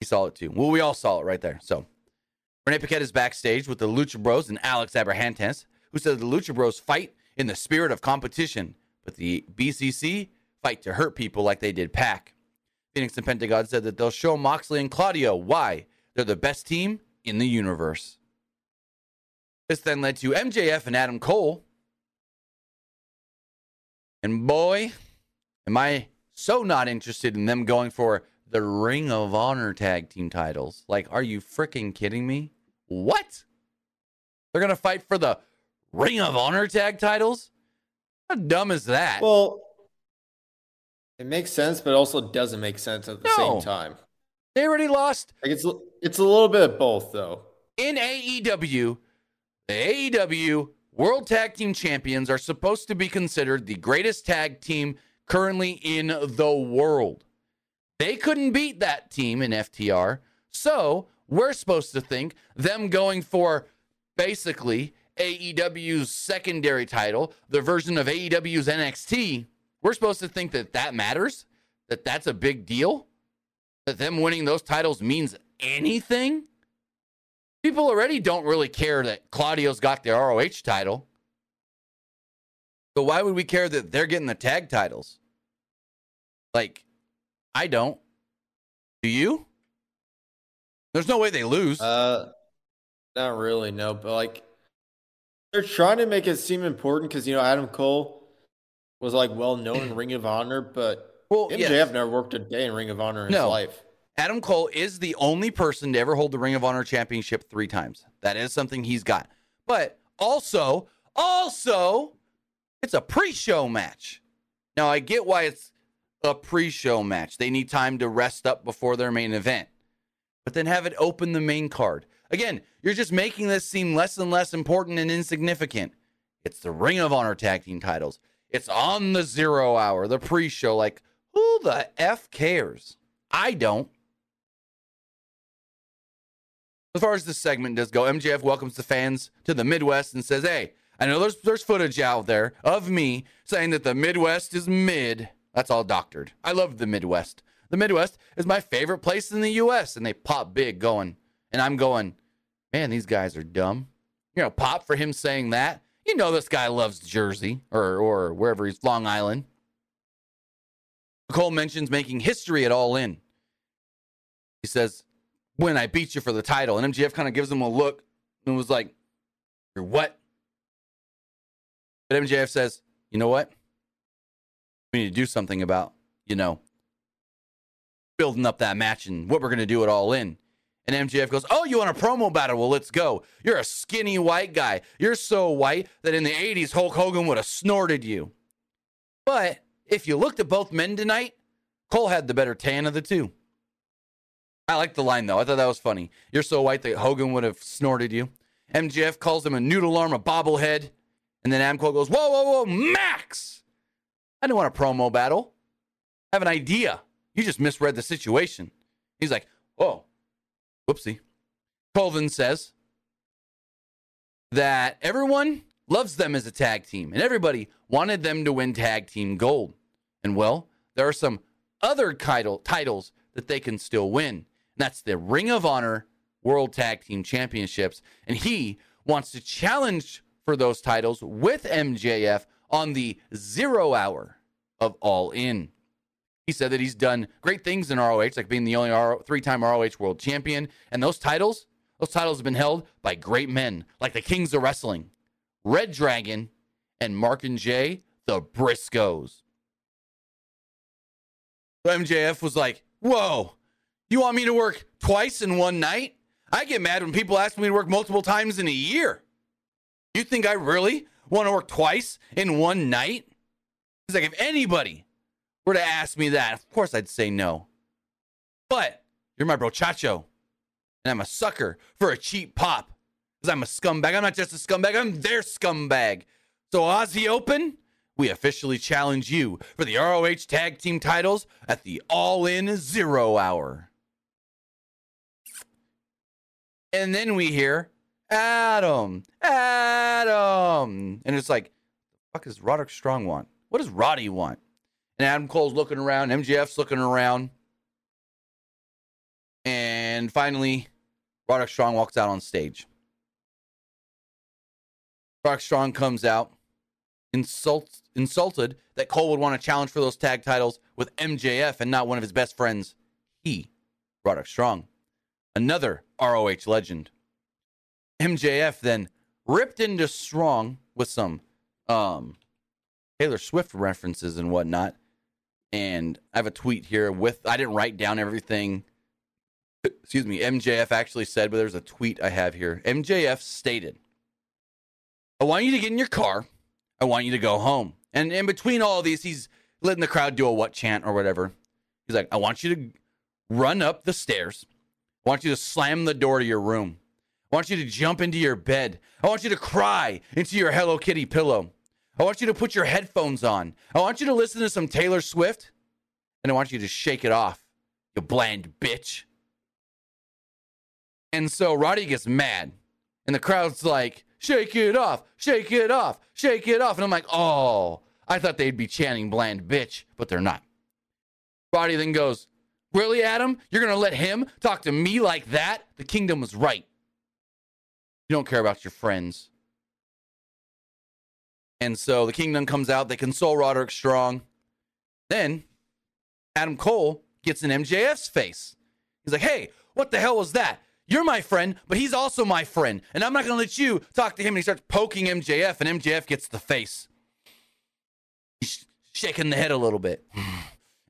He saw it too. Well, we all saw it right there. So Renee Paquette is backstage with the Lucha Bros and Alex Abrahantes, who said the Lucha Bros fight in the spirit of competition, but the BCC fight to hurt people like they did Pac. Fenix and Pentagon said that they'll show Moxley and Claudio why they're the best team in the universe. This then led to MJF and Adam Cole. And boy, am I so not interested in them going for the Ring of Honor tag team titles. Like, are you freaking kidding me? What? They're going to fight for the Ring of Honor tag titles? How dumb is that? Well, it makes sense, but also doesn't make sense at the No. same time. they already lost Like it's it's a little bit of both, though. in AEW, the AEW World Tag Team Champions are supposed to be considered the greatest tag team currently in the world. They couldn't beat that team in FTR. So we're supposed to think them going for basically AEW's secondary title, the version of AEW's NXT, we're supposed to think that that matters, that that's a big deal, that them winning those titles means anything. People already don't really care that Claudio's got the ROH title. So why would we care that they're getting the tag titles? Like, I don't. Do you? There's no way they lose. Uh, not really, no. But like, they're trying to make it seem important because you know Adam Cole was like well known in Ring of Honor, but well, MJF yes. never worked a day in Ring of Honor in No. his life. Adam Cole is the only person to ever hold the Ring of Honor championship three times. That is something he's got. But also, also, it's a pre-show match. Now I get why it's a pre-show match. They need time to rest up before their main event. But then have it open the main card. Again, you're just making this seem less and less important and insignificant. It's the Ring of Honor tag team titles. It's on the zero hour, the pre-show. Like, who the F cares? I don't. As far as this segment does go, MJF welcomes the fans to the Midwest and says, Hey, I know there's there's footage out there of me saying that the Midwest is mid. That's all doctored. I love the Midwest. The Midwest is my favorite place in the US. And they pop big going. And I'm going, man, these guys are dumb. You know, pop for him saying that. You know this guy loves Jersey or or wherever he's Long Island. Cole mentions making history at all in. He says, when I beat you for the title. And MJF kind of gives him a look and was like, You're what? But MJF says, You know what? We need to do something about, you know, building up that match and what we're going to do it all in. And MJF goes, Oh, you want a promo battle? Well, let's go. You're a skinny white guy. You're so white that in the 80s, Hulk Hogan would have snorted you. But if you looked at both men tonight, Cole had the better tan of the two. I like the line though. I thought that was funny. You're so white that Hogan would have snorted you. MJF calls him a noodle arm, a bobblehead, and then Adam Cole goes, "Whoa, whoa, whoa, Max! I didn't want a promo battle. I have an idea. You just misread the situation." He's like, "Oh, whoopsie." Colvin says that everyone loves them as a tag team, and everybody wanted them to win tag team gold. And well, there are some other title titles that they can still win. And that's the Ring of Honor World Tag Team Championships. And he wants to challenge for those titles with MJF on the zero hour of All In. He said that he's done great things in ROH, like being the only three time ROH World Champion. And those titles, those titles have been held by great men like the Kings of Wrestling, Red Dragon, and Mark and Jay, the Briscoes. So MJF was like, Whoa, you want me to work twice in one night? I get mad when people ask me to work multiple times in a year. You think I really want to work twice in one night? He's like, if anybody were to ask me that, of course I'd say no. But you're my brochacho, and I'm a sucker for a cheap pop because I'm a scumbag. I'm not just a scumbag, I'm their scumbag. So, Aussie Open, we officially challenge you for the ROH Tag Team titles at the All In Zero Hour. And then we hear Adam, Adam. And it's like, fuck does Roderick Strong want? What does Roddy want? And Adam Cole's looking around, MJF's looking around. And finally, Roderick Strong walks out on stage. Roderick Strong comes out, insulted that Cole would want to challenge for those tag titles with MJF and not one of his best friends, he, Roderick Strong, another ROH legend. MJF then ripped into Strong with some um, Taylor Swift references and whatnot. And I have a tweet here with, I didn't write down everything excuse me, MJF actually said, but there's a tweet I have here. MJF stated, I want you to get in your car. I want you to go home. And in between all these, he's letting the crowd do a what chant or whatever. He's like, I want you to run up the stairs. I want you to slam the door to your room. I want you to jump into your bed. I want you to cry into your Hello Kitty pillow. I want you to put your headphones on. I want you to listen to some Taylor Swift. And I want you to shake it off, you bland bitch. And so Roddy gets mad, and the crowd's like, shake it off, shake it off, shake it off. And I'm like, oh, I thought they'd be chanting bland bitch, but they're not. Roddy then goes, Really, Adam? You're going to let him talk to me like that? The kingdom was right. You don't care about your friends. And so the kingdom comes out. They console Roderick Strong. Then Adam Cole gets in MJF's face. He's like, hey, what the hell was that? You're my friend, but he's also my friend. And I'm not going to let you talk to him. And he starts poking MJF, and MJF gets the face. He's shaking the head a little bit.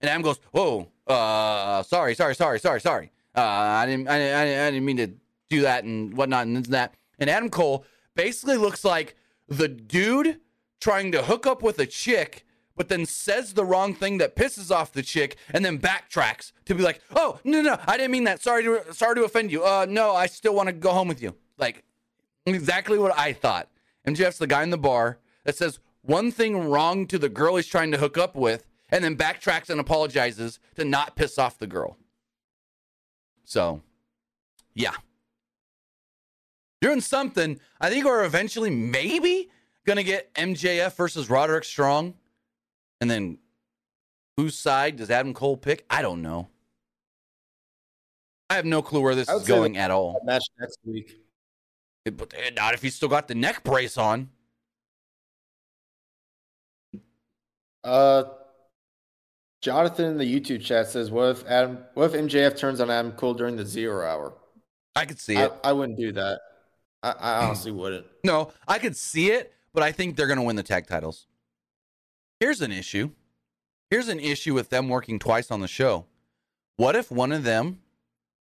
And Adam goes, Whoa, uh, sorry, sorry, sorry, sorry, sorry. Uh, I, didn't, I, I, I didn't mean to do that and whatnot and that. And Adam Cole basically looks like the dude trying to hook up with a chick but then says the wrong thing that pisses off the chick and then backtracks to be like, "Oh, no, no, I didn't mean that. Sorry to sorry to offend you. Uh no, I still want to go home with you." Like exactly what I thought. MJF's the guy in the bar that says one thing wrong to the girl he's trying to hook up with and then backtracks and apologizes to not piss off the girl. So, yeah. Doing something. I think we're eventually maybe going to get MJF versus Roderick Strong and then whose side does Adam Cole pick? I don't know. I have no clue where this is going at all. Match next week. It, but eh, not if he's still got the neck brace on. Uh, Jonathan in the YouTube chat says, "What if Adam? What if MJF turns on Adam Cole during the zero hour?" I could see it. I, I wouldn't do that. I, I honestly wouldn't. No, I could see it, but I think they're going to win the tag titles. Here's an issue. Here's an issue with them working twice on the show. What if one of them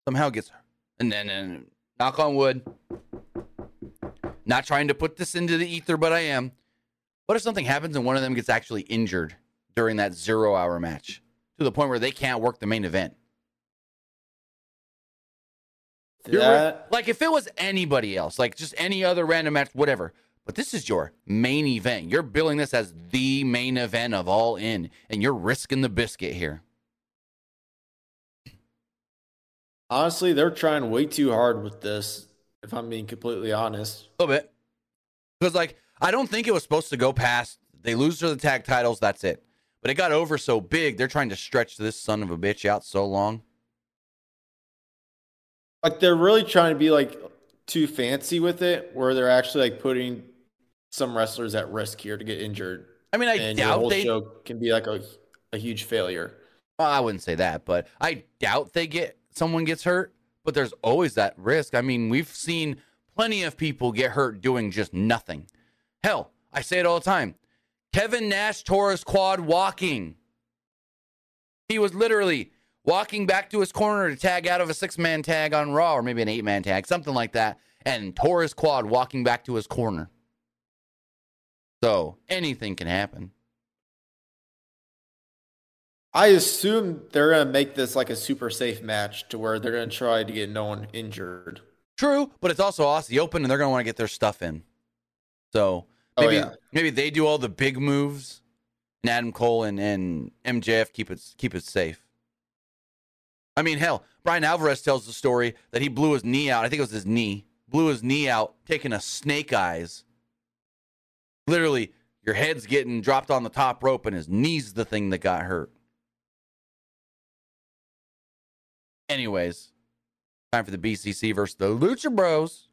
somehow gets and then and knock on wood. Not trying to put this into the ether, but I am. What if something happens and one of them gets actually injured during that zero hour match to the point where they can't work the main event? That, like if it was anybody else, like just any other random match, whatever. But this is your main event. You're billing this as the main event of all in, and you're risking the biscuit here. honestly, they're trying way too hard with this. If I'm being completely honest, A little bit. Because, like, I don't think it was supposed to go past. They lose to the tag titles, that's it. But it got over so big, they're trying to stretch this son of a bitch out so long. like they're really trying to be like too fancy with it, where they're actually like putting some wrestlers at risk here to get injured, I mean, I and your doubt whole they. show can be like a a huge failure. Well, I wouldn't say that, but I doubt they get someone gets hurt. But there's always that risk. I mean, we've seen plenty of people get hurt doing just nothing. Hell, I say it all the time. Kevin Nash tore his quad walking. He was literally walking back to his corner to tag out of a six man tag on Raw, or maybe an eight man tag, something like that, and tore his quad walking back to his corner. So anything can happen. I assume they're gonna make this like a super safe match to where they're gonna try to get no one injured. True, but it's also Aussie Open, and they're gonna want to get their stuff in. So Oh, maybe yeah. maybe they do all the big moves, and Adam Cole and, and MJF keep it keep it safe. I mean, hell, Bryan Alvarez tells the story that he blew his knee out. I think it was his knee. Blew his knee out, taking a snake eyes. Literally, your head's getting dropped on the top rope, and his knee's the thing that got hurt. Anyways, time for the BCC versus the Lucha Bros.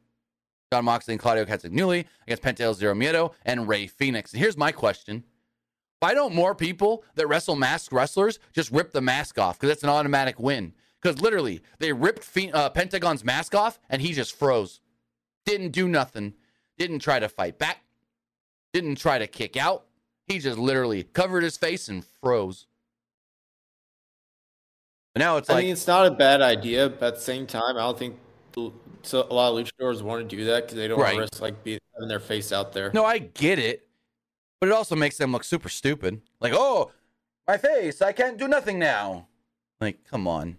Jon Moxley and Claudio Castagnoli against Penta El Zero Miedo and Rey Fenix. And here's my question. Why don't more people that wrestle masked wrestlers just rip the mask off? Because that's an automatic win. Because literally, they ripped Phe- uh, Pentagon's mask off and he just froze. Didn't do nothing. Didn't try to fight back. Didn't try to kick out. He just literally covered his face and froze. But now it's I like, mean, it's not a bad idea, but at the same time, I don't think so a lot of luchadors want to do that because they don't Right. want to risk like be, having their face out there. No, I get it, but it also makes them look super stupid. Like, oh, my face, I can't do nothing now. Like, come on.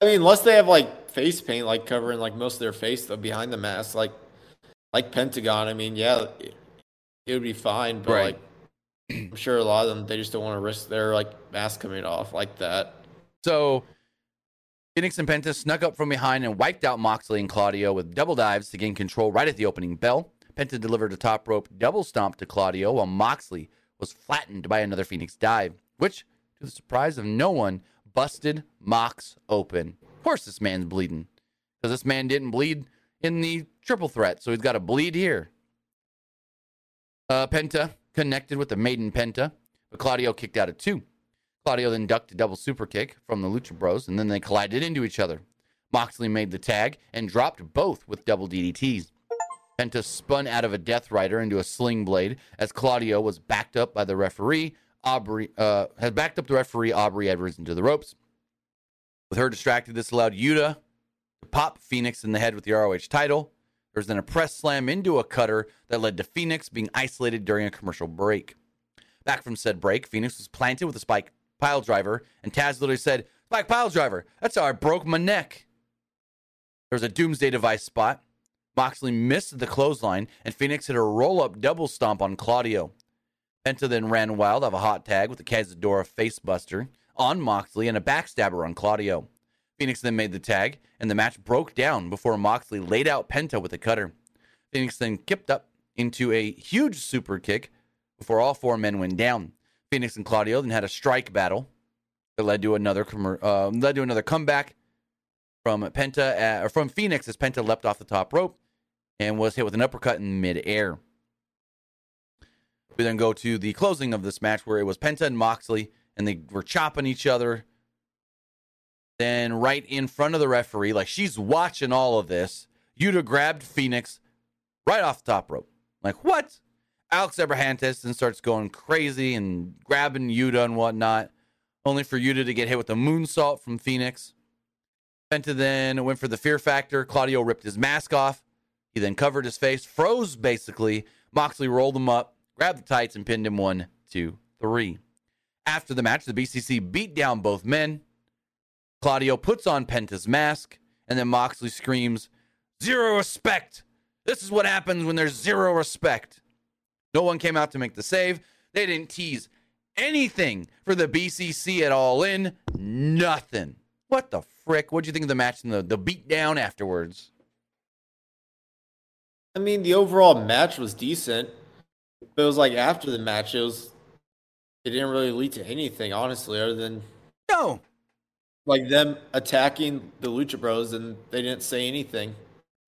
I mean, unless they have like face paint, like covering like most of their face though behind the mask, like like Pentagon. I mean, yeah, it, it would be fine, but Right. like I'm sure a lot of them they just don't want to risk their like mask coming off like that. So, Fenix and Penta snuck up from behind and wiped out Moxley and Claudio with double dives to gain control right at the opening bell. Penta delivered a top rope double stomp to Claudio while Moxley was flattened by another Fenix dive, which, to the surprise of no one, busted Mox open. Of course, this man's bleeding because this man didn't bleed in the triple threat, so he's got to bleed here. Uh, Penta connected with the maiden Penta, but Claudio kicked out at two. Claudio then ducked a double super kick from the Lucha Bros, and then they collided into each other. Moxley made the tag and dropped both with double DDTs. Penta spun out of a Death Rider into a sling blade as Claudio was backed up by the referee. Aubrey uh, had backed up the referee Aubrey Edwards into the ropes. With her distracted, this allowed Yuta pop Fenix in the head with the ROH title. There was then a press slam into a cutter that led to Fenix being isolated during a commercial break. Back from said break, Fenix was planted with a spike pile driver, and Taz literally said, Spike pile driver, that's how I broke my neck. There was a doomsday device spot. Moxley missed the clothesline, and Fenix hit a roll up double stomp on Claudio. Penta then ran wild of a hot tag with a Cazadora facebuster on Moxley and a backstabber on Claudio. Fenix then made the tag, and the match broke down before Moxley laid out Penta with a cutter. Fenix then kipped up into a huge super kick before all four men went down. Fenix and Claudio then had a strike battle that led to another uh, led to another comeback from Penta uh, or from Fenix as Penta leapt off the top rope and was hit with an uppercut in midair. We then go to the closing of this match where it was Penta and Moxley and they were chopping each other. Then right in front of the referee, like she's watching all of this, Yuta grabbed Fenix right off the top rope. Like what? Alex Abrahantes then starts going crazy and grabbing Yuta and whatnot, only for Yuta to get hit with a moonsault from Fenix. Penta then went for the fear factor. Claudio ripped his mask off. He then covered his face, froze basically. Moxley rolled him up, grabbed the tights, and pinned him one, two, three. After the match, the BCC beat down both men. Claudio puts on Penta's mask, and then Moxley screams, Zero respect! This is what happens when there's zero respect. No one came out to make the save. They didn't tease anything for the BCC at all in. Nothing. What the frick? What'd you think of the match and the, the beat down afterwards? I mean, the overall match was decent, but it was like after the match, it was it didn't really lead to anything, honestly, other than No. Like them attacking the Lucha Bros, and they didn't say anything.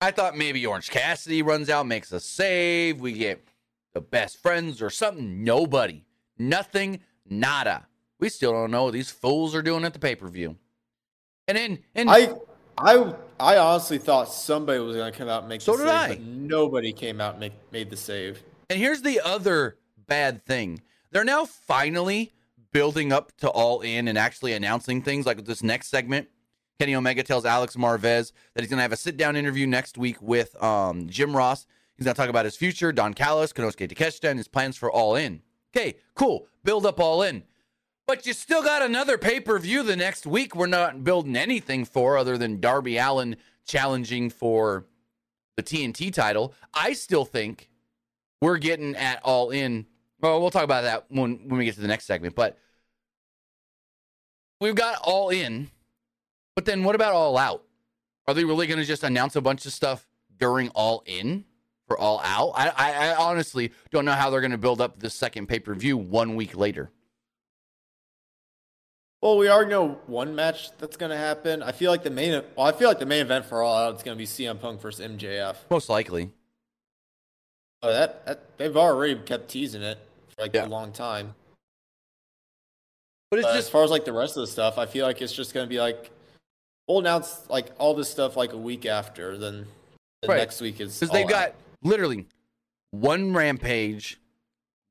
I thought maybe Orange Cassidy runs out, makes a save. We get the best friends or something. Nobody. Nothing. Nada. We still don't know what these fools are doing at the pay per view. And then, and I, I, I honestly thought somebody was gonna come out and make. So the did save, I. But nobody came out and make, made the save. And here's the other bad thing. They're now finally building up to all in and actually announcing things like this next segment. Kenny Omega tells Alex Marvez that he's going to have a sit down interview next week with um, Jim Ross. He's going to talk about his future, Don Callis, Konosuke Takeshita, and his plans for All In. Okay, cool. Build up All In. But you still got another pay per view the next week. We're not building anything for other than Darby Allin challenging for the TNT title. I still think we're getting at all in. Well, we'll talk about that when, when we get to the next segment. But we've got all in. But then what about all out? Are they really going to just announce a bunch of stuff during all in for all out? I, I, I honestly don't know how they're going to build up the second pay per view one week later. Well, we already know one match that's going to happen. I feel like the main. Well, I feel like the main event for All Out is going to be CM Punk versus MJF. Most likely. Oh, that, that they've already kept teasing it for like Yeah. a long time. But it's But just as far as like the rest of the stuff, I feel like it's just going to be like we'll announce like all this stuff like a week after. Then the Right. next week is because they've All got literally one rampage,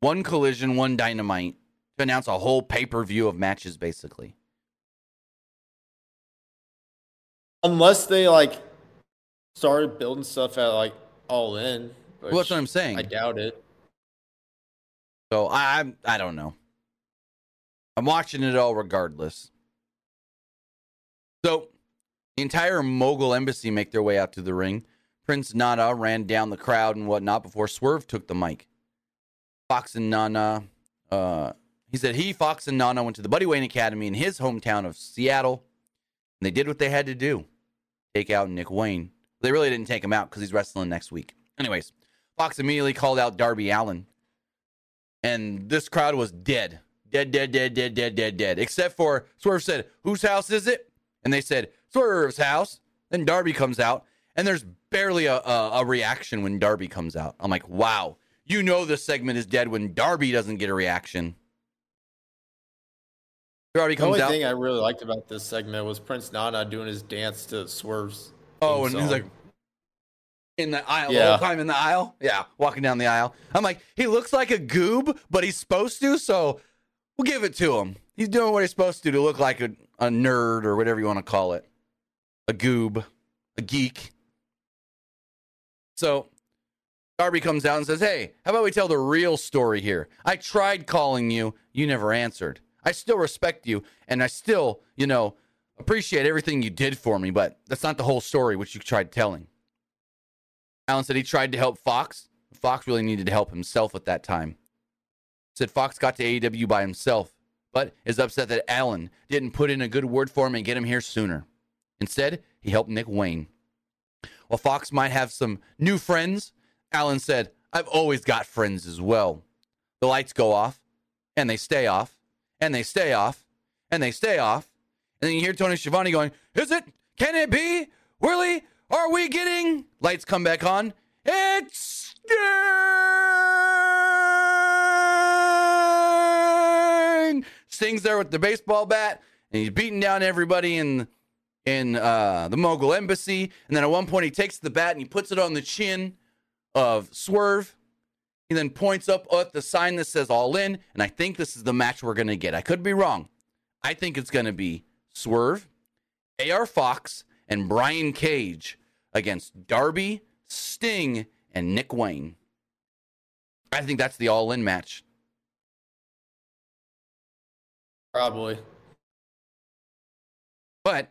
one collision, one dynamite to announce a whole pay per view of matches, basically. unless they like started building stuff at like All In. Well, that's what I'm saying. I doubt it. So I I'm- I don't know. I'm watching it all regardless. So the entire mogul embassy make their way out to the ring. Prince Nana ran down the crowd and whatnot before Swerve took the mic. Fox and Nana, uh, he said he, Fox and Nana went to the Buddy Wayne Academy in his hometown of Seattle, and they did what they had to do take out Nick Wayne. They really didn't take him out because he's wrestling next week. Anyways, Fox immediately called out Darby Allin and this crowd was dead. Dead, dead, dead, dead, dead, dead, dead. Except for Swerve said, Whose house is it? And they said, Swerve's house. Then Darby comes out, and there's barely a, a, a reaction when Darby comes out. I'm like, wow, you know this segment is dead when Darby doesn't get a reaction. Darby comes The only out. thing I really liked about this segment was Prince Nana doing his dance to Swerve's. Oh, and he's like in the aisle the Yeah. whole time in the aisle. Yeah, walking down the aisle. I'm like, he looks like a goob, but he's supposed to, so we'll give it to him. He's doing what he's supposed to do to look like a, a nerd or whatever you want to call it. A goob, a geek. So Darby comes out and says, Hey, how about we tell the real story here? I tried calling you, you never answered. I still respect you, and I still, you know, appreciate everything you did for me, but that's not the whole story which you tried telling. Allin said he tried to help Fox. Fox really needed to help himself at that time. Said Fox got to AEW by himself, but is upset that Allin didn't put in a good word for him and get him here sooner. Instead, he helped Nick Wayne. While Fox might have some new friends, Allin said, I've always got friends as well. The lights go off, and they stay off, and they stay off, and they stay off. And then you hear Tony Schiavone going, Is it? Can it be? Really? Are we getting? Lights come back on. It's Sting! Sting's there with the baseball bat, and he's beating down everybody in in uh, the Mogul Embassy. And then at one point, he takes the bat and he puts it on the chin of Swerve. He then points up at the sign that says All In, and I think this is the match we're gonna get. I could be wrong. I think it's gonna be Swerve, AR Fox, and Brian Cage against Darby, Sting, and Nick Wayne. I think that's the All In match. Probably. But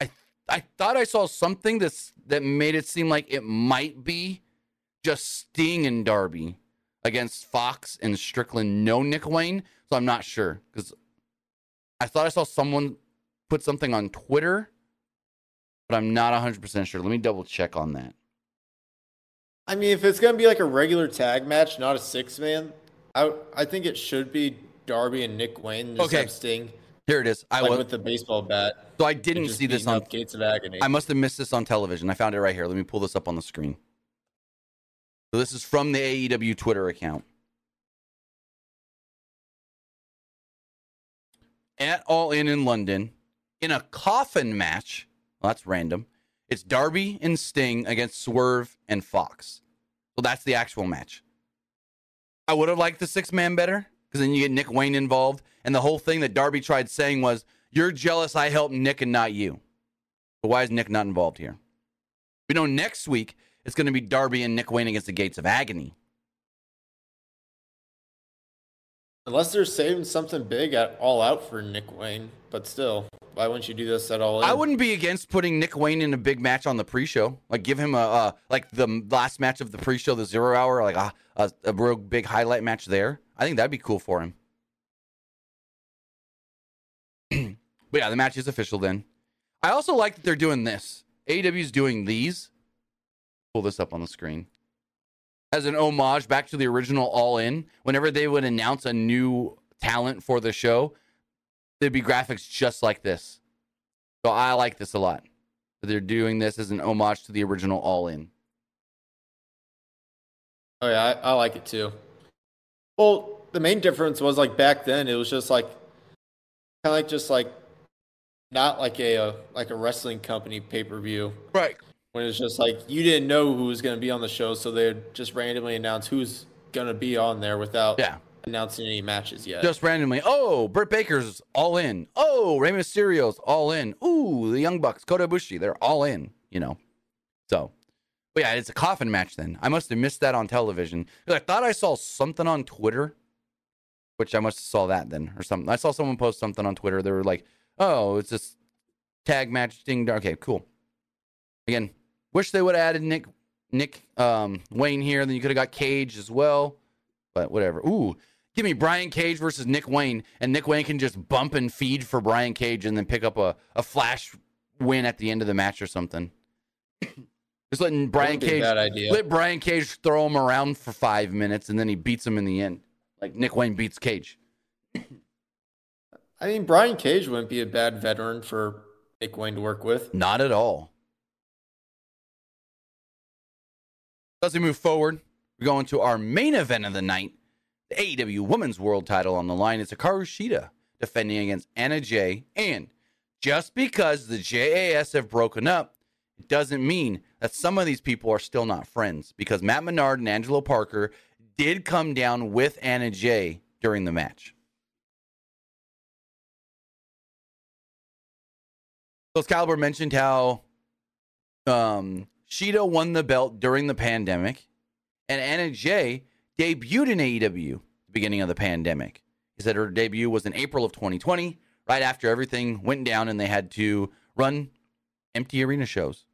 I I thought I saw something that's that made it seem like it might be just Sting and Darby against Fox and Strickland, no Nick Wayne. So I'm not sure because I thought I saw someone put something on Twitter, but I'm not 100% sure. Let me double check on that. I mean, if it's gonna be like a regular tag match, not a six man, I I think it should be Darby and Nick Wayne. Just Okay. have Sting Here it is. I like was, with the baseball bat. so I didn't see this on Gates of Agony. I must have missed this on television. I found it right here. Let me pull this up on the screen. So this is from the AEW Twitter account. At All In in London, in a coffin match. Well, that's random. It's Darby and Sting against Swerve and Fox. So that's the actual match. I would have liked the six man better because then you get Nick Wayne involved. And the whole thing that Darby tried saying was, You're jealous I helped Nick and not you. But why is Nick not involved here? We know next week it's going to be Darby and Nick Wayne against the Gates of Agony. Unless they're saving something big at all out for Nick Wayne, but still, why wouldn't you do this at all? In? I wouldn't be against putting Nick Wayne in a big match on the pre-show. Like give him a uh, like the last match of the pre-show, the zero hour, like a, a a real big highlight match there. I think that'd be cool for him. but yeah, the match is official then. I also like that they're doing this. AEW's doing these. Pull this up on the screen as an homage back to the original All In. Whenever they would announce a new talent for the show, there'd be graphics just like this. So I like this a lot. They're doing this as an homage to the original All In. Oh yeah, I, I like it too. Well, the main difference was like back then it was just like kind of like just like not like a, a like a wrestling company pay per view. Right. When it's just like you didn't know who was going to be on the show, so they'd just randomly announce who's going to be on there without Yeah. announcing any matches yet. Just randomly. Oh, Britt Baker's all in. Oh, Rey Mysterio's all in. Ooh, the Young Bucks, Kota Ibushi, they're all in. You know. So, but yeah, it's a coffin match. Then I must have missed that on television. I thought I saw something on Twitter, which I must have saw that then or something. I saw someone post something on Twitter. They were like, "Oh, it's this tag match thing." Okay, cool. Again, wish they would have added Nick Nick um, Wayne here. Then you could have got Cage as well. But whatever. Ooh, give me Brian Cage versus Nick Wayne, and Nick Wayne can just bump and feed for Brian Cage and then pick up a, a flash win at the end of the match or something. just letting Brian Wouldn't be a Cage idea. let Brian Cage throw him around for five minutes and then he beats him in the end. Like Nick Wayne beats Cage. I mean, Brian Cage wouldn't be a bad veteran for Nick Wayne to work with. Not at all. As we move forward, we're going to our main event of the night. The AEW Women's World title on the line is Hikaru Shida defending against Anna Jay. And just because the JAS have broken up, it doesn't mean that some of these people are still not friends because Matt Menard and Angelo Parker did come down with Anna Jay during the match. So Excalibur mentioned how um, Shida won the belt during the pandemic, and Anna Jay debuted in AEW the beginning of the pandemic. He said her debut was in April of 2020, right after everything went down and they had to run empty arena shows.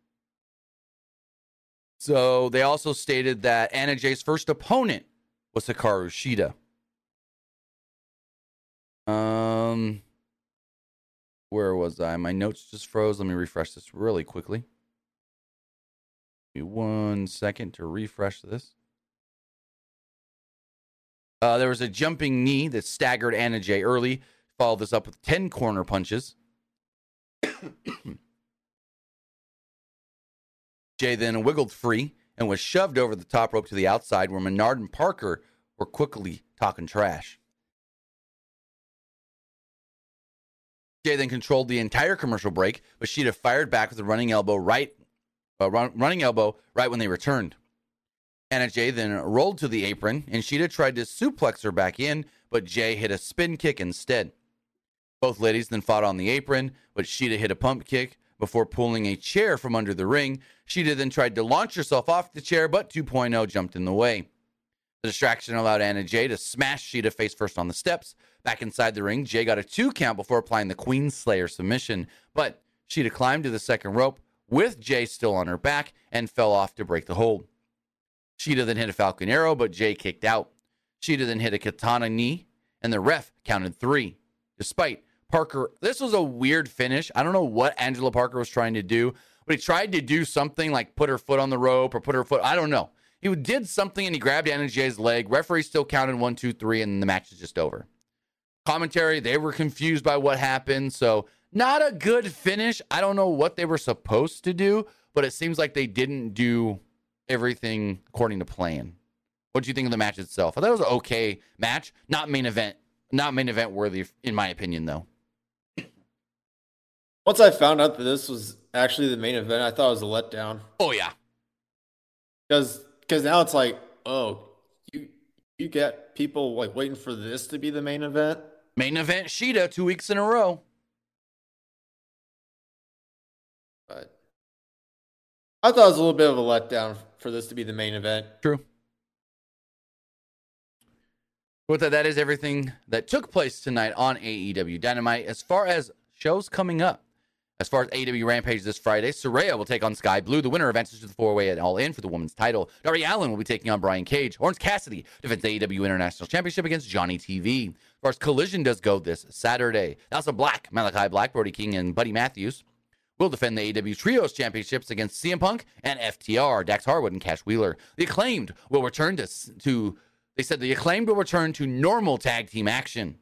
So they also stated that Anna Jay's first opponent was Hikaru Shida. Um, where was I? My notes just froze. Let me refresh this really quickly. Me one second to refresh this. Uh, there was a jumping knee that staggered Anna Jay early. Followed this up with 10 corner punches. Jay then wiggled free and was shoved over the top rope to the outside where Menard and Parker were quickly talking trash. Jay then controlled the entire commercial break, but Shida fired back with a running elbow right, uh, run, running elbow right when they returned. Anna Jay then rolled to the apron, and Shida tried to suplex her back in, but Jay hit a spin kick instead. Both ladies then fought on the apron, but Shida hit a pump kick before pulling a chair from under the ring. Shida then tried to launch herself off the chair, but 2.0 jumped in the way. The distraction allowed Anna Jay to smash Shida face first on the steps. Back inside the ring, Jay got a two count before applying the Queen Slayer submission, but Shida climbed to the second rope with Jay still on her back and fell off to break the hold. Shida then hit a Falcon Arrow, but Jay kicked out. Shida then hit a Katana knee, and the ref counted three. Despite Parker, this was a weird finish. I don't know what Angelo Parker was trying to do, but he tried to do something like put her foot on the rope or put her foot. I don't know. He did something and he grabbed Anna Jay's leg. Referee still counted one, two, three, and the match is just over. Commentary, they were confused by what happened. So, not a good finish. I don't know what they were supposed to do, but it seems like they didn't do everything according to plan. What do you think of the match itself? I thought it was an okay match, not main event, not main event worthy, in my opinion, though. Once I found out that this was actually the main event, I thought it was a letdown. Oh yeah, Because because now it's like, oh, you you get people like waiting for this to be the main event. main event Shida two weeks in a row. But I thought it was a little bit of a letdown for this to be the main event. True. With that, that is everything that took place tonight on AEW Dynamite. As far as shows coming up, as far as AEW Rampage this Friday, Saraya will take on Skye Blue. The winner advances to the four way at All In for the women's title. Darby Allin will be taking on Brian Cage. Orange Cassidy defends the AEW International Championship against Johnny TV. As far as Collision does go this Saturday, House of Black, Malachi Black, Brody King, and Buddy Matthews will defend the AEW Trios Championships against CM Punk and FTR, Dax Harwood, and Cash Wheeler. The acclaimed will return to, to they said the acclaimed will return to normal tag team action.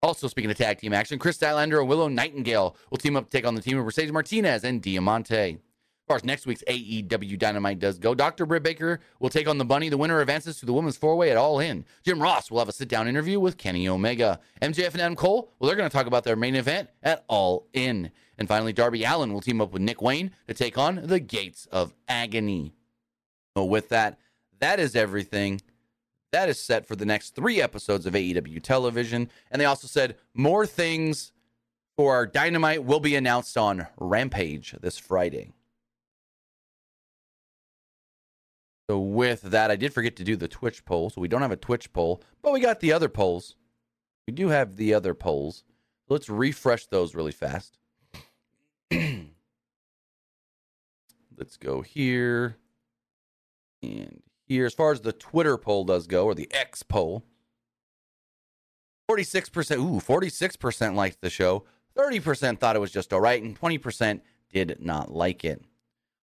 Also, speaking of tag team action, Kris Statlander and Willow Nightingale will team up to take on the team of Mercedes Martinez and Diamante. As far as next week's AEW Dynamite does go, Dr. Britt Baker will take on the Bunny. The winner advances to the women's four way at All In. Jim Ross will have a sit down interview with Kenny Omega. MJF and Adam Cole, well, they're going to talk about their main event at All In. And finally, Darby Allin will team up with Nick Wayne to take on the Gates of Agony. So, with that, that is everything that is set for the next three episodes of AEW television. And they also said more things for our Dynamite will be announced on Rampage this Friday. So, with that, I did forget to do the Twitch poll. So, we don't have a Twitch poll, but we got the other polls. We do have the other polls. Let's refresh those really fast. Let's go here and here, as far as the Twitter poll does go, or the X poll, 46%, ooh, 46% liked the show, 30% thought it was just all right, and 20% did not like it.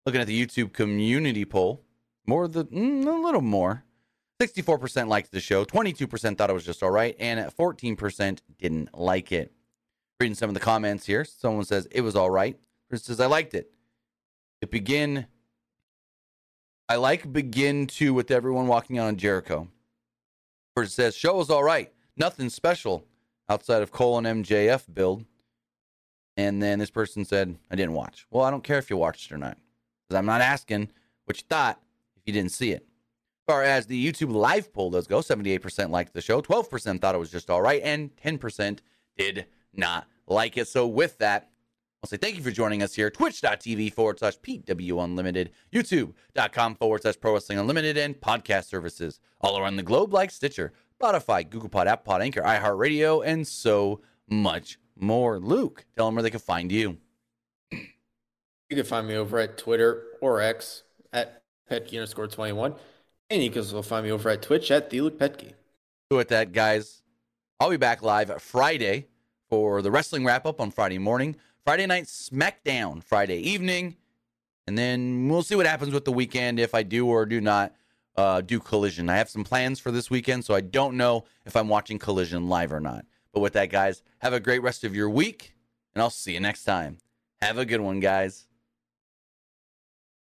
Looking at the YouTube community poll, more the mm, a little more. 64% liked the show, 22% thought it was just all right, and 14% didn't like it. Reading some of the comments here, someone says it was all right. Chris says I liked it. It began I like begin to with everyone walking out on Jericho. It says, show was all right. Nothing special outside of Cole and MJF build. And then this person said, I didn't watch. Well, I don't care if you watched it or not. Because I'm not asking what you thought you didn't see it. As far as the YouTube live poll does go, 78% liked the show, 12% thought it was just all right, and 10% did not like it. So with that, I'll say thank you for joining us here. Twitch.tv forward slash PW Unlimited, YouTube.com forward slash Pro Wrestling Unlimited, and podcast services all around the globe like Stitcher, Spotify, Google Pod, App Pod, Anchor, iHeartRadio, and so much more. Luke, tell them where they can find you. You can find me over at Twitter or X at Petke underscore 21. And you can also find me over at Twitch at the Luke Petke. With that, guys, I'll be back live Friday for the wrestling wrap up on Friday morning. Friday night SmackDown Friday evening, and then we'll see what happens with the weekend if I do or do not uh, do Collision. I have some plans for this weekend, so I don't know if I'm watching Collision live or not. But with that, guys, have a great rest of your week, and I'll see you next time. Have a good one, guys.